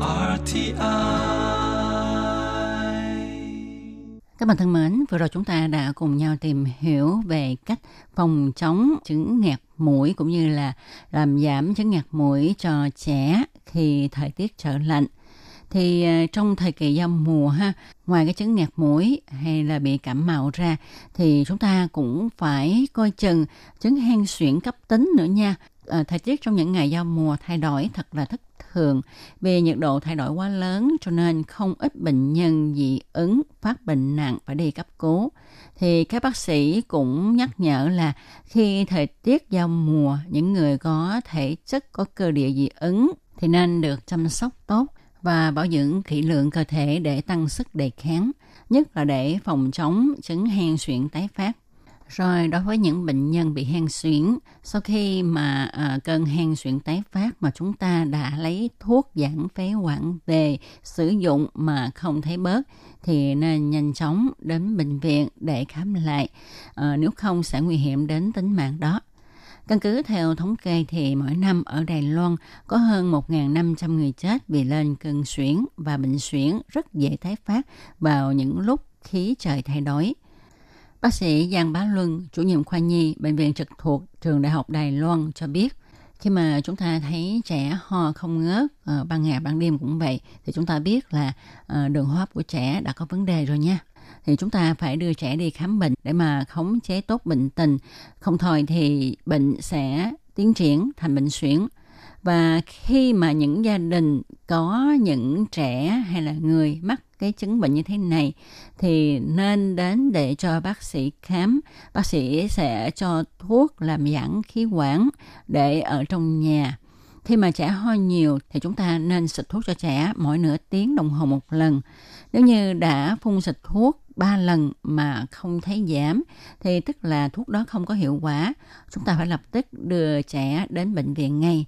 E: RTI các bạn thân mến, vừa rồi chúng ta đã cùng nhau tìm hiểu về cách phòng chống chứng ngạt mũi cũng như là làm giảm chứng ngạt mũi cho trẻ khi thời tiết trở lạnh thì à, trong thời kỳ giao mùa ha ngoài cái chứng ngạt mũi hay là bị cảm mạo ra thì chúng ta cũng phải coi chừng chứng hen suyễn cấp tính nữa nha. À, thời tiết trong những ngày giao mùa thay đổi thật là thất thường vì nhiệt độ thay đổi quá lớn cho nên không ít bệnh nhân dị ứng phát bệnh nặng phải đi cấp cứu. Thì các bác sĩ cũng nhắc nhở là khi thời tiết giao mùa những người có thể chất có cơ địa dị ứng thì nên được chăm sóc tốt và bảo dưỡng kỹ lượng cơ thể để tăng sức đề kháng, nhất là để phòng chống chứng hen suyễn tái phát. Rồi đối với những bệnh nhân bị hen suyễn, sau khi mà à, cơn hen suyễn tái phát mà chúng ta đã lấy thuốc giãn phế quản về sử dụng mà không thấy bớt thì nên nhanh chóng đến bệnh viện để khám lại, à, nếu không sẽ nguy hiểm đến tính mạng đó. Căn cứ theo thống kê thì mỗi năm ở Đài Loan có hơn 1.500 người chết vì lên cơn suyễn và bệnh suyễn rất dễ tái phát vào những lúc khí trời thay đổi. Bác sĩ Giang Bá Luân, chủ nhiệm khoa nhi bệnh viện trực thuộc trường Đại học Đài Loan cho biết khi mà chúng ta thấy trẻ ho không ngớt ờ, ban ngày ban đêm cũng vậy thì chúng ta biết là ờ, đường hô hấp của trẻ đã có vấn đề rồi nha thì chúng ta phải đưa trẻ đi khám bệnh để mà khống chế tốt bệnh tình. Không thôi thì bệnh sẽ tiến triển thành bệnh suyễn. Và khi mà những gia đình có những trẻ hay là người mắc cái chứng bệnh như thế này, thì nên đến để cho bác sĩ khám. Bác sĩ sẽ cho thuốc làm giãn khí quản để ở trong nhà khi mà trẻ ho nhiều thì chúng ta nên xịt thuốc cho trẻ mỗi nửa tiếng đồng hồ một lần nếu như đã phun xịt thuốc 3 lần mà không thấy giảm thì tức là thuốc đó không có hiệu quả. Chúng ta phải lập tức đưa trẻ đến bệnh viện ngay.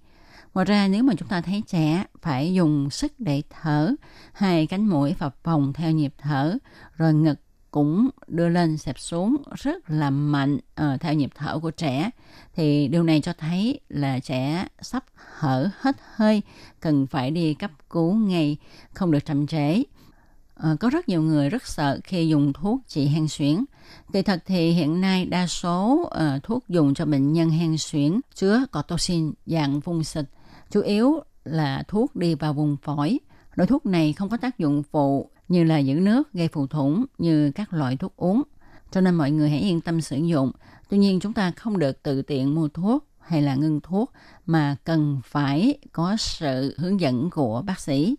E: Ngoài ra nếu mà chúng ta thấy trẻ phải dùng sức để thở, hai cánh mũi phập phồng theo nhịp thở, rồi ngực cũng đưa lên xẹp xuống rất là mạnh uh, theo nhịp thở của trẻ. Thì điều này cho thấy là trẻ sắp hở hết hơi cần phải đi cấp cứu ngay không được chậm trễ. Uh, có rất nhiều người rất sợ khi dùng thuốc trị hen suyễn. Kỳ thật thì hiện nay đa số uh, thuốc dùng cho bệnh nhân hen suyễn chứa cortoxin dạng phun xịt, chủ yếu là thuốc đi vào vùng phổi. Loại thuốc này không có tác dụng phụ như là giữ nước, gây phù thủng như các loại thuốc uống. Cho nên mọi người hãy yên tâm sử dụng. Tuy nhiên chúng ta không được tự tiện mua thuốc hay là ngưng thuốc mà cần phải có sự hướng dẫn của bác sĩ.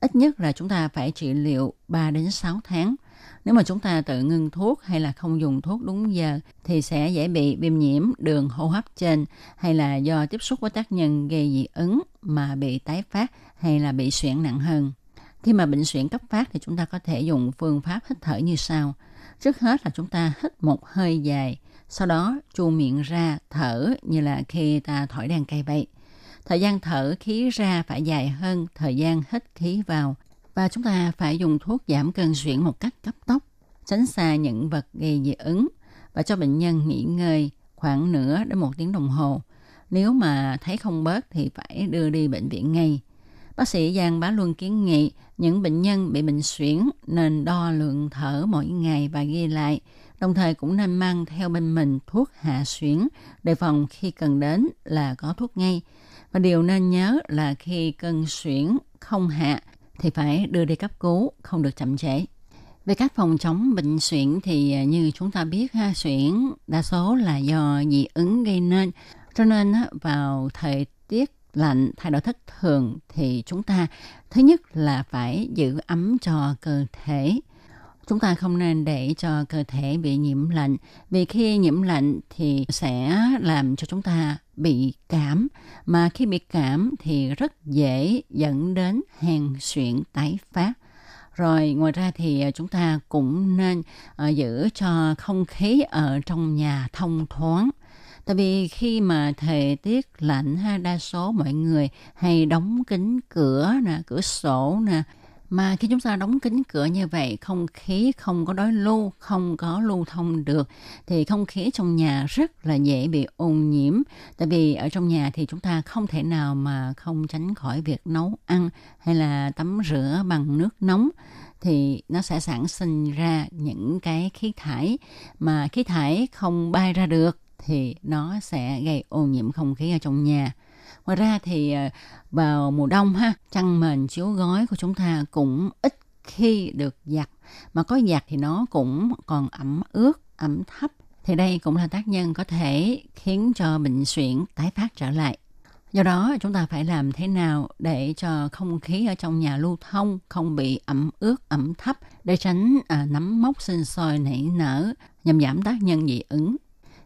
E: Ít nhất là chúng ta phải trị liệu 3 đến 6 tháng – nếu mà chúng ta tự ngưng thuốc hay là không dùng thuốc đúng giờ thì sẽ dễ bị viêm nhiễm đường hô hấp trên hay là do tiếp xúc với tác nhân gây dị ứng mà bị tái phát hay là bị suyễn nặng hơn. Khi mà bệnh suyễn cấp phát thì chúng ta có thể dùng phương pháp hít thở như sau. Trước hết là chúng ta hít một hơi dài, sau đó chu miệng ra thở như là khi ta thổi đàn cây vậy. Thời gian thở khí ra phải dài hơn thời gian hít khí vào và chúng ta phải dùng thuốc giảm cơn suyễn một cách cấp tốc, tránh xa những vật gây dị ứng và cho bệnh nhân nghỉ ngơi khoảng nửa đến một tiếng đồng hồ. Nếu mà thấy không bớt thì phải đưa đi bệnh viện ngay. Bác sĩ Giang Bá Luân kiến nghị những bệnh nhân bị bệnh suyễn nên đo lượng thở mỗi ngày và ghi lại, đồng thời cũng nên mang theo bên mình thuốc hạ suyễn đề phòng khi cần đến là có thuốc ngay. Và điều nên nhớ là khi cơn suyễn không hạ thì phải đưa đi cấp cứu, không được chậm trễ. Về cách phòng chống bệnh suyễn thì à, như chúng ta biết ha, suyễn đa số là do dị ứng gây nên. Cho nên vào thời tiết lạnh thay đổi thất thường thì chúng ta, thứ nhất là phải giữ ấm cho cơ thể. Chúng ta không nên để cho cơ thể bị nhiễm lạnh, vì khi nhiễm lạnh thì sẽ làm cho chúng ta bị cảm, mà khi bị cảm thì rất dễ dẫn đến hen suyễn, tái phát. Rồi ngoài ra thì à, chúng ta cũng nên à, giữ cho không khí ở trong nhà thông thoáng tại vì khi mà thời tiết lạnh ha, đa số mọi người hay đóng kính cửa nè, cửa sổ nè. Mà khi chúng ta đóng kín cửa như vậy, không khí không có đối lưu, không có lưu thông được, thì không khí trong nhà rất là dễ bị ô nhiễm. Tại vì ở trong nhà thì chúng ta không thể nào mà không tránh khỏi việc nấu ăn hay là tắm rửa bằng nước nóng. Thì nó sẽ sản sinh ra những cái khí thải mà khí thải không bay ra được thì nó sẽ gây ô nhiễm không khí ở trong nhà. Ngoài ra thì ờ, vào mùa đông ha chăn mền chiếu gói của chúng ta cũng ít khi được giặt. Mà có giặt thì nó cũng còn ẩm ướt ẩm thấp. Thì đây cũng là tác nhân có thể khiến cho bệnh suyễn tái phát trở lại. Do đó chúng ta phải làm thế nào để cho không khí ở trong nhà lưu thông không bị ẩm ướt ẩm thấp để tránh à, nấm mốc sinh sôi nảy nở nhằm giảm tác nhân dị ứng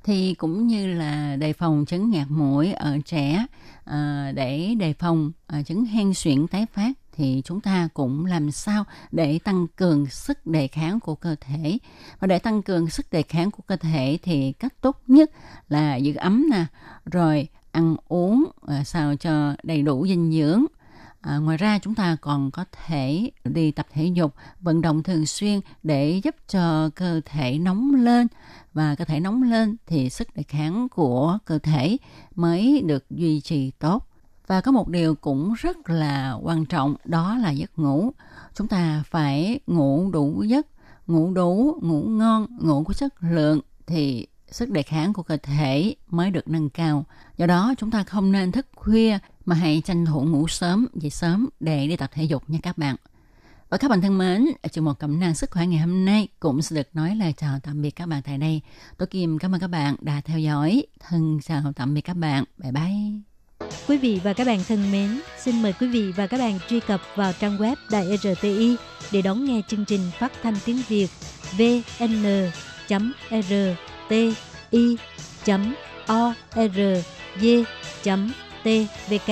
E: thì cũng như là đề phòng chứng ngạt mũi ở trẻ à, để đề phòng à, chứng hen suyễn tái phát thì chúng ta cũng làm sao để tăng cường sức đề kháng của cơ thể. Và để tăng cường sức đề kháng của cơ thể thì cách tốt nhất là giữ ấm nè rồi ăn uống à, sao cho đầy đủ dinh dưỡng À, ngoài ra chúng ta còn có thể đi tập thể dục, vận động thường xuyên để giúp cho cơ thể nóng lên và cơ thể nóng lên thì sức đề kháng của cơ thể mới được duy trì tốt. Và có một điều cũng rất là quan trọng đó là giấc ngủ. Chúng ta phải ngủ đủ giấc, ngủ đủ, ngủ ngon, ngủ có chất lượng thì sức đề kháng của cơ thể mới được nâng cao. Do đó chúng ta không nên thức khuya mà hãy tranh thủ ngủ sớm, dậy sớm để đi tập thể dục nha các bạn. Và các bạn thân mến, chương một cẩm nang sức khỏe ngày hôm nay cũng sẽ được nói lời chào tạm biệt các bạn tại đây. Tôi Kim cảm ơn các bạn đã theo dõi. Thân chào tạm biệt các bạn. Bye bye.
G: Quý vị và các bạn thân mến, xin mời quý vị và các bạn truy cập vào trang web Đài RTI để đón nghe chương trình phát thanh tiếng Việt i o z. t v k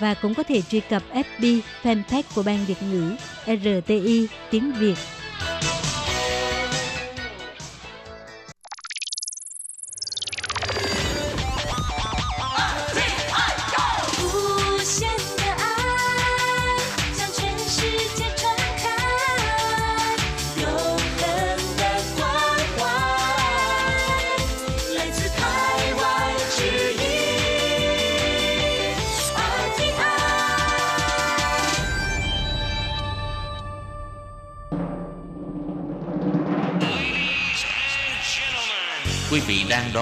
G: và cũng có thể truy cập FB fanpage của Ban Việt ngữ RTI tiếng Việt.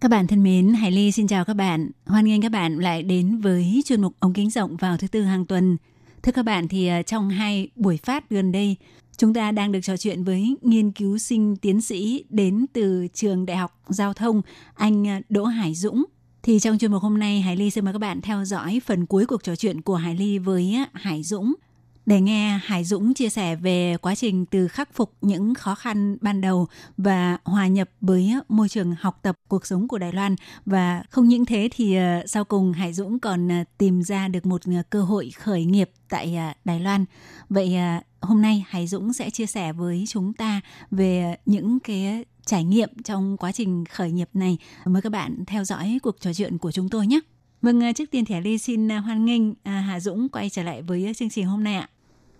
B: Các bạn thân mến, Hải Ly xin chào các bạn. Hoan nghênh các bạn lại đến với chuyên mục ống kính rộng vào thứ tư hàng tuần. Thưa các bạn thì ờ, trong hai buổi phát gần đây, chúng ta đang được trò chuyện với nghiên cứu sinh tiến sĩ đến từ trường Đại học Giao thông, anh ờ, Đỗ Hải Dũng. Thì trong chuyên mục hôm nay, Hải Ly xin mời các bạn theo dõi phần cuối cuộc trò chuyện của Hải Ly với ờ, Hải Dũng – để nghe Hải Dũng chia sẻ về quá trình từ khắc phục những khó khăn ban đầu và hòa nhập với môi trường học tập cuộc sống của Đài Loan và không những thế thì ờ, sau cùng Hải Dũng còn ờ, tìm ra được một ờ, cơ hội khởi nghiệp tại Đài Loan. Vậy hôm nay Hải Dũng sẽ chia sẻ với chúng ta về những cái trải nghiệm trong quá trình khởi nghiệp này. Mời các bạn theo dõi cuộc trò chuyện của chúng tôi nhé. Vâng, trước tiên thì Ly xin hoan nghênh Hà Dũng quay trở lại với chương trình hôm nay ạ.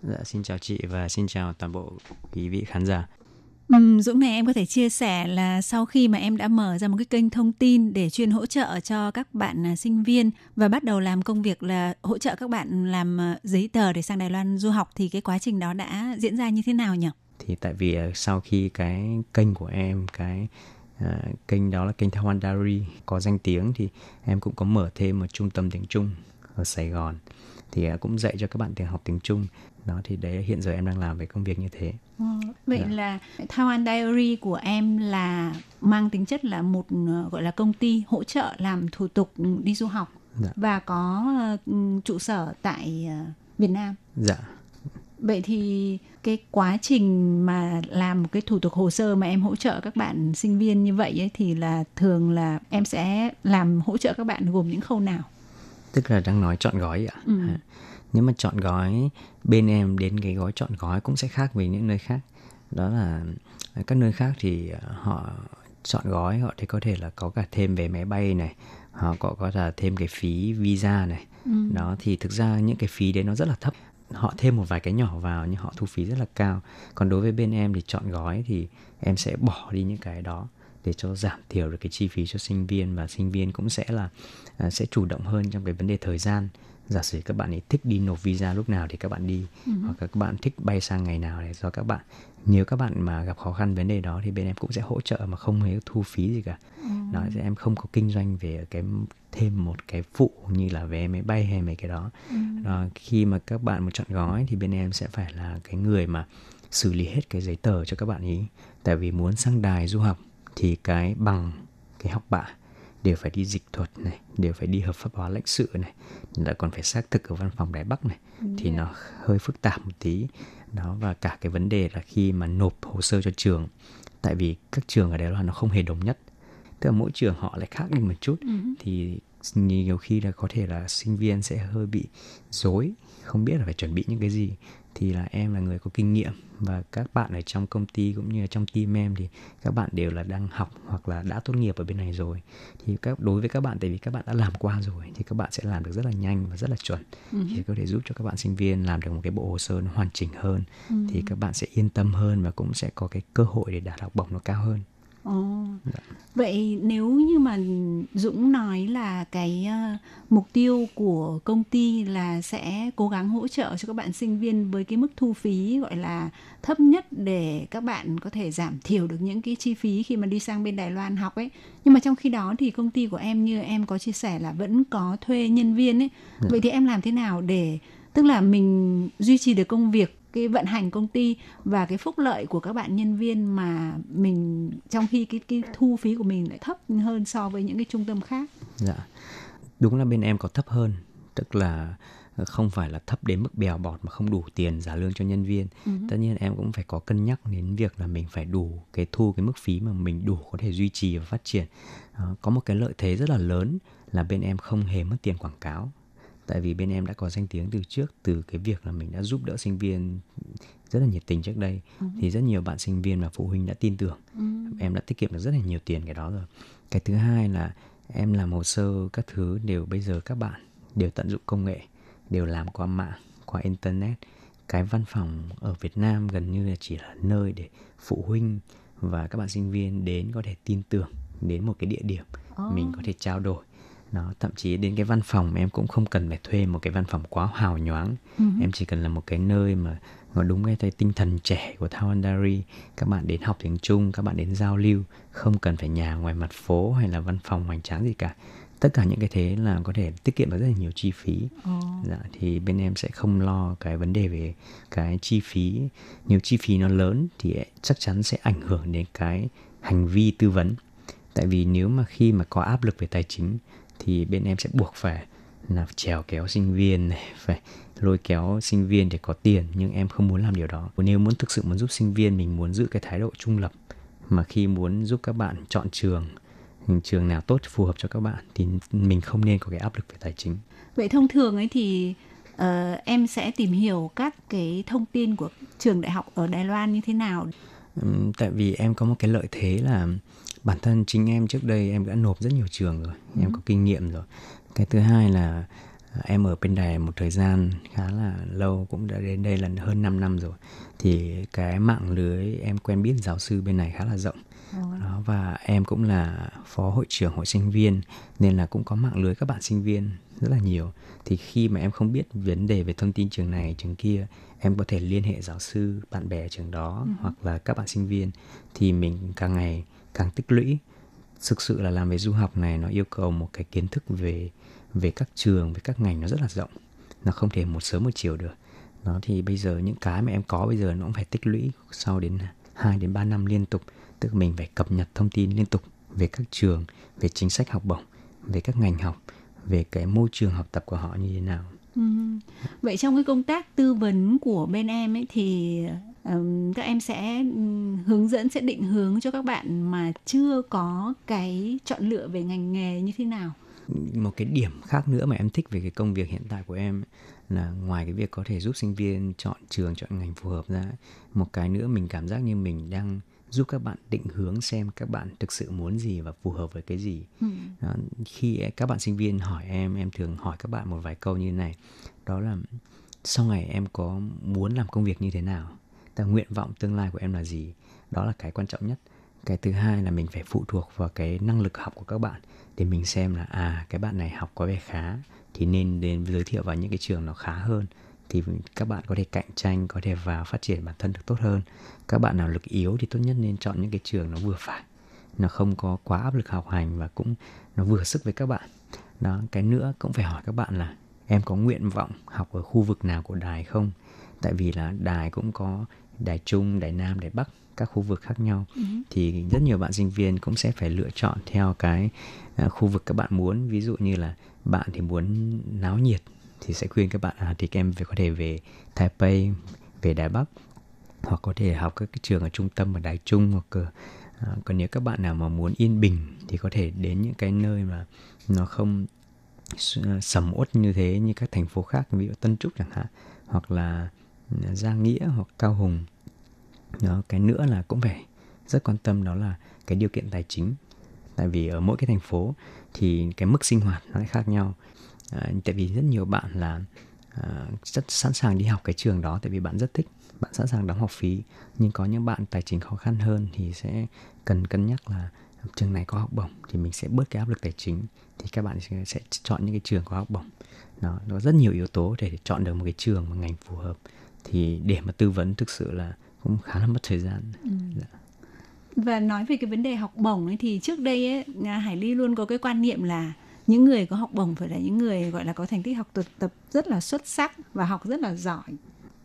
I: Dạ, xin chào chị và xin chào toàn bộ quý vị khán giả.
B: Ừ, Dũng này em có thể chia sẻ là sau khi mà em đã mở ra một cái kênh thông tin để chuyên hỗ trợ cho các bạn à, sinh viên và bắt đầu làm công việc là hỗ trợ các bạn làm à, giấy tờ để sang Đài Loan du học thì cái quá trình đó đã diễn ra như thế nào nhỉ?
I: Thì tại vì à, sau khi cái kênh của em cái uh, kênh đó là kênh Taiwan Diary có danh tiếng thì em cũng có mở thêm một trung tâm tiếng Trung ở Sài Gòn thì cũng dạy cho các bạn tiếng học tiếng Trung đó thì đấy hiện giờ em đang làm về công việc như thế.
B: Ừ, vậy dạ. là Taiwan Diary của em là mang tính chất là một ờ, gọi là công ty hỗ trợ làm thủ tục đi du học dạ. và có uh, trụ sở tại uh, Việt Nam.
I: Dạ.
B: Vậy thì cái quá trình mà làm một cái thủ tục hồ sơ mà em hỗ trợ các bạn sinh viên như vậy ấy, thì là thường là em sẽ làm hỗ trợ các bạn gồm những khâu nào?
I: Tức là đang nói chọn gói ạ. Ừ nếu mà chọn gói bên em đến cái gói chọn gói cũng sẽ khác với những nơi khác. Đó là các nơi khác thì họ chọn gói họ thì có thể là có cả thêm về máy bay này họ có có là thêm cái phí visa này. Ừ. đó thì thực ra những cái phí đấy nó rất là thấp. Họ thêm một vài cái nhỏ vào nhưng họ thu phí rất là cao. Còn đối với bên em thì chọn gói thì em sẽ bỏ đi những cái đó để cho giảm thiểu được cái chi phí cho sinh viên và sinh viên cũng sẽ là à, sẽ chủ động hơn trong cái vấn đề thời gian giả sử các bạn ấy thích đi nộp visa lúc nào thì các bạn đi uh-huh. hoặc các bạn thích bay sang ngày nào để do các bạn nếu các bạn mà gặp khó khăn vấn đề đó thì bên em cũng sẽ hỗ trợ mà không hề thu phí gì cả uh-huh. đó thì em không có kinh doanh về cái thêm một cái phụ như là vé máy bay hay mấy cái đó uh-huh. đó khi mà các bạn một chọn gói thì bên em sẽ phải là cái người mà xử lý hết cái giấy tờ cho các bạn ý tại vì muốn sang đài du học thì cái bằng cái học bạ đều phải đi dịch thuật này đều phải đi hợp pháp hóa lãnh sự này lại còn phải xác thực ở văn phòng đài bắc này. Thì nó hơi phức tạp một tí. Đó và cả cái vấn đề là khi mà nộp hồ sơ cho trường tại vì các trường ở đây là nó không hề đồng nhất. Tức là mỗi trường họ lại khác đi một chút. Uh-huh. thì nhiều khi là có thể là sinh viên sẽ hơi bị dối không biết là phải chuẩn bị những cái gì thì là em là người có kinh nghiệm và các bạn ở trong công ty cũng như là trong team em thì các bạn đều là đang học hoặc là đã tốt nghiệp ở bên này rồi thì các đối với các bạn tại vì các bạn đã làm qua rồi thì các bạn sẽ làm được rất là nhanh và rất là chuẩn ừ. thì có thể giúp cho các bạn sinh viên làm được một cái bộ hồ sơ nó hoàn chỉnh hơn ừ. thì các bạn sẽ yên tâm hơn và cũng sẽ có cái cơ hội để đạt học bổng nó cao hơn
B: Ồ. Dạ. Vậy nếu như mà Dũng nói là cái uh, mục tiêu của công ty là sẽ cố gắng hỗ trợ cho các bạn sinh viên với cái mức thu phí gọi là thấp nhất để các bạn có thể giảm thiểu được những cái chi phí khi mà đi sang bên Đài Loan học ấy. Nhưng mà trong khi đó thì công ty của em như em có chia sẻ là vẫn có thuê nhân viên ấy. Dạ. Vậy thì em làm thế nào để tức là mình duy trì được công việc cái vận hành công ty và cái phúc lợi của các bạn nhân viên mà mình trong khi cái cái thu phí của mình lại thấp hơn so với những cái trung tâm khác.
I: Dạ. Đúng là bên em có thấp hơn, tức là không phải là thấp đến mức bèo bọt mà không đủ tiền trả lương cho nhân viên. Uh-huh. Tất nhiên em cũng phải có cân nhắc đến việc là mình phải đủ cái thu cái mức phí mà mình đủ có thể duy trì và phát triển. À, có một cái lợi thế rất là lớn là bên em không hề mất tiền quảng cáo tại vì bên em đã có danh tiếng từ trước từ cái việc là mình đã giúp đỡ sinh viên rất là nhiệt tình trước đây ừ. thì rất nhiều bạn sinh viên và phụ huynh đã tin tưởng ừ. em đã tiết kiệm được rất là nhiều tiền cái đó rồi cái thứ hai là em làm hồ sơ các thứ đều bây giờ các bạn đều tận dụng công nghệ đều làm qua mạng qua internet cái văn phòng ở Việt Nam gần như là chỉ là nơi để phụ huynh và các bạn sinh viên đến có thể tin tưởng đến một cái địa điểm oh. mình có thể trao đổi nó thậm chí đến cái văn phòng em cũng không cần phải thuê một cái văn phòng quá hào nhoáng. Uh-huh. em chỉ cần là một cái nơi mà nó đúng cái tinh thần trẻ của Thawandari các bạn đến học tiếng Trung các bạn đến giao lưu không cần phải nhà ngoài mặt phố hay là văn phòng hoành tráng gì cả. Tất cả những cái thế là có thể tiết kiệm được rất là nhiều chi phí. Oh. dạ, thì bên em sẽ không lo cái vấn đề về cái chi phí. Nếu chi phí nó lớn thì chắc chắn sẽ ảnh hưởng đến cái hành vi tư vấn. Tại vì nếu mà khi mà có áp lực về tài chính thì bên em sẽ buộc phải là trèo kéo sinh viên này phải lôi kéo sinh viên để có tiền nhưng em không muốn làm điều đó. Nếu muốn thực sự muốn giúp sinh viên mình muốn giữ cái thái độ trung lập mà khi muốn giúp các bạn chọn trường trường nào tốt phù hợp cho các bạn thì mình không nên có cái áp lực về tài chính.
B: Vậy thông thường ấy thì uh, em sẽ tìm hiểu các cái thông tin của trường đại học ở Đài Loan như thế nào?
I: Um, tại vì em có một cái lợi thế là bản thân chính em trước đây em đã nộp rất nhiều trường rồi. Ừ. em có kinh nghiệm rồi. Cái thứ hai là à, em ở bên đài một thời gian khá là lâu cũng đã đến đây là hơn 5 năm rồi. Thì cái mạng lưới em quen biết giáo sư bên này khá là rộng. Đó và em cũng là phó hội trưởng hội sinh viên nên là cũng có mạng lưới các bạn sinh viên rất là nhiều. Thì khi mà em không biết vấn đề về thông tin trường này trường kia em có thể liên hệ giáo sư bạn bè trường đó uh-huh. hoặc là các bạn sinh viên. Thì mình càng ngày càng tích lũy. Thực sự là làm về du học này nó yêu cầu một cái kiến thức về về các trường, về các ngành nó rất là rộng. Nó không thể một sớm một chiều được. Nó thì bây giờ những cái mà em có bây giờ nó cũng phải tích lũy sau đến 2 đến 3 năm liên tục. Tức mình phải cập nhật thông tin liên tục về các trường, về chính sách học bổng, về các ngành học, về cái môi trường học tập của họ như thế nào.
B: Ừ. vậy trong cái công tác tư vấn của bên em ấy thì các em sẽ hướng dẫn sẽ định hướng cho các bạn mà chưa có cái chọn lựa về ngành nghề như thế nào.
I: Một cái điểm khác nữa mà em thích về cái công việc hiện tại của em là ngoài cái việc có thể giúp sinh viên chọn trường chọn ngành phù hợp ra một cái nữa mình cảm giác như mình đang giúp các bạn định hướng xem các bạn thực sự muốn gì và phù hợp với cái gì. Ừ. đó, khi các bạn sinh viên hỏi em em thường hỏi các bạn một vài câu như này. Đó là sau này em có muốn làm công việc như thế nào là nguyện vọng tương lai của em là gì? Đó là cái quan trọng nhất. Cái thứ hai là mình phải phụ thuộc vào cái năng lực học của các bạn để mình xem là à cái bạn này học có vẻ khá. Thì nên đến giới thiệu vào những cái trường nó khá hơn. Thì các bạn có thể cạnh tranh, có thể vào phát triển bản thân được tốt hơn. Các bạn nào lực yếu thì tốt nhất nên chọn những cái trường nó vừa phải, nó không có quá áp lực học hành và cũng nó vừa sức với các bạn. Đó, cái nữa cũng phải hỏi các bạn là em có nguyện vọng học ở khu vực nào của đài không? Tại vì là đài cũng có đài trung đài nam đài bắc các khu vực khác nhau ừ. thì rất nhiều bạn sinh viên cũng sẽ phải lựa chọn theo cái uh, khu vực các bạn muốn ví dụ như là bạn thì muốn náo nhiệt thì sẽ khuyên các bạn à, thì các em về có thể về Taipei về Đài Bắc hoặc có thể học các cái trường ở trung tâm ở Đài Trung hoặc à, còn nếu các bạn nào mà muốn yên bình thì có thể đến những cái nơi mà nó không à, sầm uất như thế như các thành phố khác ví dụ Tân Trúc chẳng hạn hoặc là gia Giang Nghĩa hoặc Cao Hùng. Đó cái nữa là cũng phải rất quan tâm đó là cái điều kiện tài chính. Tại vì ở mỗi cái thành phố thì cái mức sinh hoạt nó lại khác nhau. À, tại vì rất nhiều bạn là à, rất sẵn sàng đi học cái trường đó tại vì bạn rất thích bạn sẵn sàng đóng học phí. Nhưng có những bạn tài chính khó khăn hơn thì sẽ cần cân nhắc là trường này có học bổng thì mình sẽ bớt cái áp lực tài chính thì các bạn sẽ, sẽ chọn những cái trường có học bổng. Nó nó rất nhiều yếu tố để chọn được một cái trường một ngành phù hợp thì để mà tư vấn thực sự là cũng khá là mất thời gian ừ. dạ.
B: và nói về cái vấn đề học bổng ấy thì trước đây ấy Hải Ly luôn có cái quan niệm là những người có học bổng phải là những người gọi là có thành tích học tập tập rất là xuất sắc và học rất là giỏi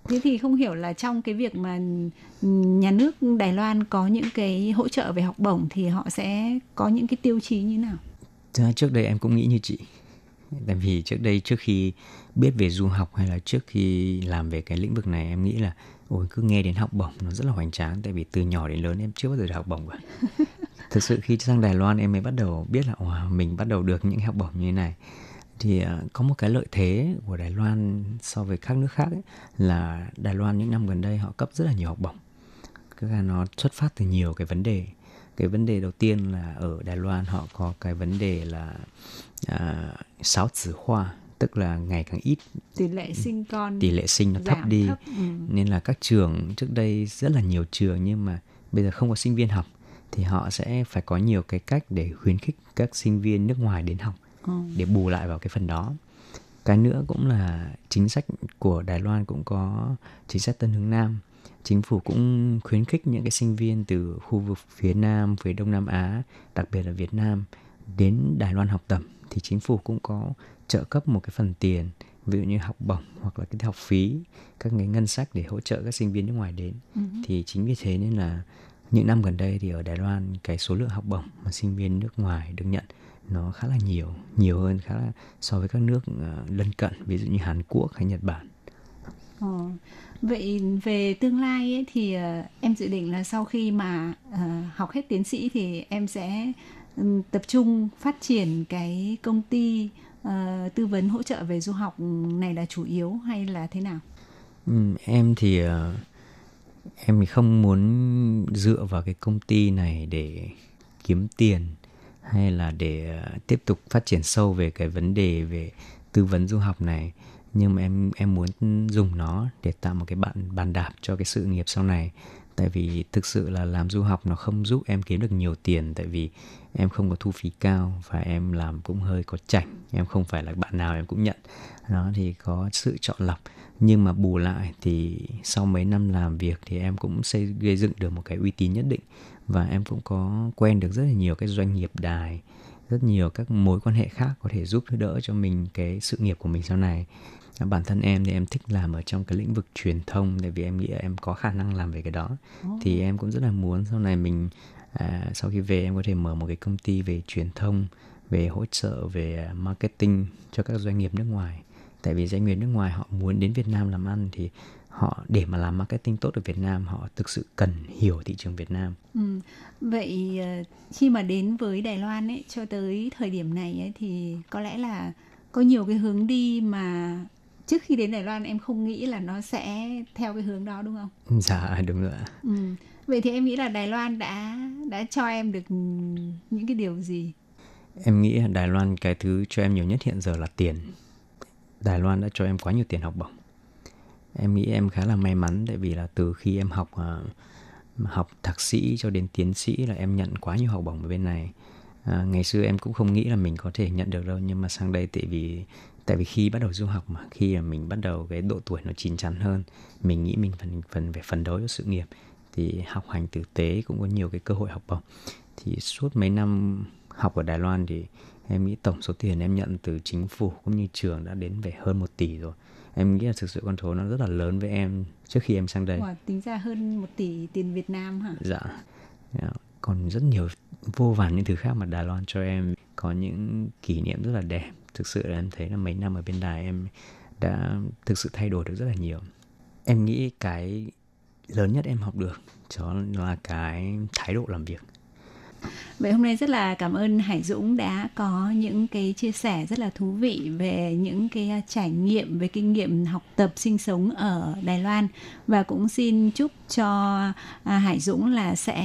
B: thế thì không hiểu là trong cái việc mà nhà nước Đài Loan có những cái hỗ trợ về học bổng thì họ sẽ có những cái tiêu chí như nào
I: trước đây em cũng nghĩ như chị tại vì trước đây trước khi biết về du học hay là trước khi làm về cái lĩnh vực này em nghĩ là ôi cứ nghe đến học bổng nó rất là hoành tráng. Tại vì từ nhỏ đến lớn em chưa bao giờ được học bổng cả. Thực sự khi sang Đài Loan em mới bắt đầu biết là wow, mình bắt đầu được những học bổng như thế này. Thì uh, có một cái lợi thế của Đài Loan so với các nước khác ấy, là Đài Loan những năm gần đây họ cấp rất là nhiều học bổng. Cái là nó xuất phát từ nhiều cái vấn đề. Cái vấn đề đầu tiên là ở Đài Loan họ có cái vấn đề là à, sáu tử hoa tức là ngày càng ít.
B: Tỷ lệ sinh con
I: tỷ lệ sinh nó thấp đi.
B: thấp, ừ.
I: nên là các trường trước đây rất là nhiều trường nhưng mà bây giờ không có sinh viên học thì họ sẽ phải có nhiều cái cách để khuyến khích các sinh viên nước ngoài đến học
B: Ừ.
I: để bù lại vào cái phần đó. Cái nữa cũng là chính sách của Đài Loan cũng có chính sách Tân Hướng Nam. Chính phủ cũng khuyến khích những cái sinh viên từ khu vực phía Nam phía Đông Nam Á đặc biệt là Việt Nam đến Đài Loan học tập. Thì chính phủ cũng có trợ cấp một cái phần tiền ví dụ như học bổng hoặc là cái học phí các cái ngân sách để hỗ trợ các sinh viên nước ngoài đến
B: Ừ.
I: thì chính vì thế nên là những năm gần đây thì ở Đài Loan cái số lượng học bổng mà sinh viên nước ngoài được nhận nó khá là nhiều nhiều hơn khá là so với các nước ờ, lân cận ví dụ như Hàn Quốc hay Nhật Bản
B: Ờ. Vậy về tương lai ấy, thì ờ, em dự định là sau khi mà ờ, học hết tiến sĩ thì em sẽ ừm, tập trung phát triển cái công ty Ờ, tư vấn hỗ trợ về du học này là chủ yếu hay là thế nào?
I: Ừ, em thì ờ, em thì không muốn dựa vào cái công ty này để kiếm tiền hay là để ờ, tiếp tục phát triển sâu về cái vấn đề về tư vấn du học này. Nhưng mà em em muốn dùng nó để tạo một cái bàn bàn đạp cho cái sự nghiệp sau này. Tại vì thực sự là làm du học nó không giúp em kiếm được nhiều tiền. Tại vì em không có thu phí cao và em làm cũng hơi có chảnh. Em không phải là bạn nào em cũng nhận. Đó thì có sự chọn lọc. Nhưng mà bù lại thì sau mấy năm làm việc thì em cũng xây gây dựng được một cái uy tín nhất định. Và em cũng có quen được rất là nhiều cái doanh nghiệp đài rất nhiều các mối quan hệ khác có thể giúp đỡ cho mình cái sự nghiệp của mình sau này. Bản thân em thì em thích làm ở trong cái lĩnh vực truyền thông tại vì em nghĩ là em có khả năng làm về cái đó. Thì em cũng rất là muốn sau này mình à, sau khi về em có thể mở một cái công ty về truyền thông về hỗ trợ về à, marketing cho các doanh nghiệp nước ngoài tại vì doanh nghiệp nước ngoài họ muốn đến Việt Nam làm ăn thì họ để mà làm marketing tốt ở Việt Nam họ thực sự cần hiểu thị trường Việt Nam
B: Ừ. Vậy ờ, khi mà đến với Đài Loan ấy cho tới thời điểm này ấy thì có lẽ là có nhiều cái hướng đi mà trước khi đến Đài Loan em không nghĩ là nó sẽ theo cái hướng đó đúng không?
I: dạ đúng rồi ạ
B: Ừ. Vậy thì em nghĩ là Đài Loan đã đã cho em được những cái điều gì?
I: Em nghĩ Đài Loan cái thứ cho em nhiều nhất hiện giờ là tiền. Đài Loan đã cho em quá nhiều tiền học bổng. Em nghĩ em khá là may mắn tại vì là từ khi em học à, học thạc sĩ cho đến tiến sĩ là em nhận quá nhiều học bổng ở bên này. À, ngày xưa em cũng không nghĩ là mình có thể nhận được đâu nhưng mà sang đây tại vì tại vì khi bắt đầu du học mà khi mà mình bắt đầu cái độ tuổi nó chín chắn hơn mình nghĩ mình phần phần phải phấn đấu cho sự nghiệp thì học hành tử tế cũng có nhiều cái cơ hội học bổng. Thì suốt mấy năm học ở Đài Loan thì em nghĩ tổng số tiền em nhận từ chính phủ cũng như trường đã đến về hơn 1 tỷ rồi. Em nghĩ là thực sự con số nó rất là lớn với em trước khi em sang đây.
B: Wow, tính ra hơn một tỷ tiền Việt Nam hả?
I: dạ. Dạ. còn rất nhiều vô vàn những thứ khác mà Đài Loan cho em có những kỷ niệm rất là đẹp. Thực sự là em thấy là mấy năm ở bên Đài em đã thực sự thay đổi được rất là nhiều. Em nghĩ cái lớn nhất em học được đó là cái thái độ làm việc.
B: Vậy hôm nay rất là cảm ơn Hải Dũng đã có những cái chia sẻ rất là thú vị về những cái à, trải nghiệm về kinh nghiệm học tập sinh sống ở Đài Loan. Và cũng xin chúc cho à, Hải Dũng là sẽ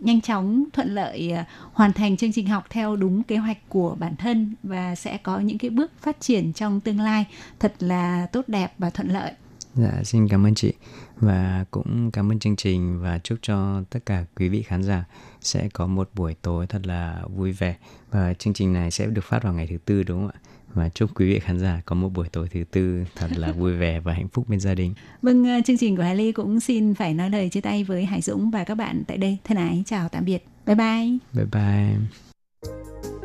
B: nhanh chóng thuận lợi à, hoàn thành chương trình học theo đúng kế hoạch của bản thân và sẽ có những cái bước phát triển trong tương lai thật là tốt đẹp và thuận lợi.
I: Dạ, xin cảm ơn chị và cũng cảm ơn chương trình và chúc cho tất cả quý vị khán giả sẽ có một buổi tối thật là vui vẻ và chương trình này sẽ được phát vào ngày thứ tư đúng không ạ? Và chúc quý vị khán giả có một buổi tối thứ tư thật là vui vẻ và hạnh phúc bên gia đình.
B: Vâng, à, chương trình của Hải Ly cũng xin phải nói lời chia tay với Hải Dũng và các bạn tại đây. Thân ái chào tạm biệt. Bye bye.
I: Bye bye.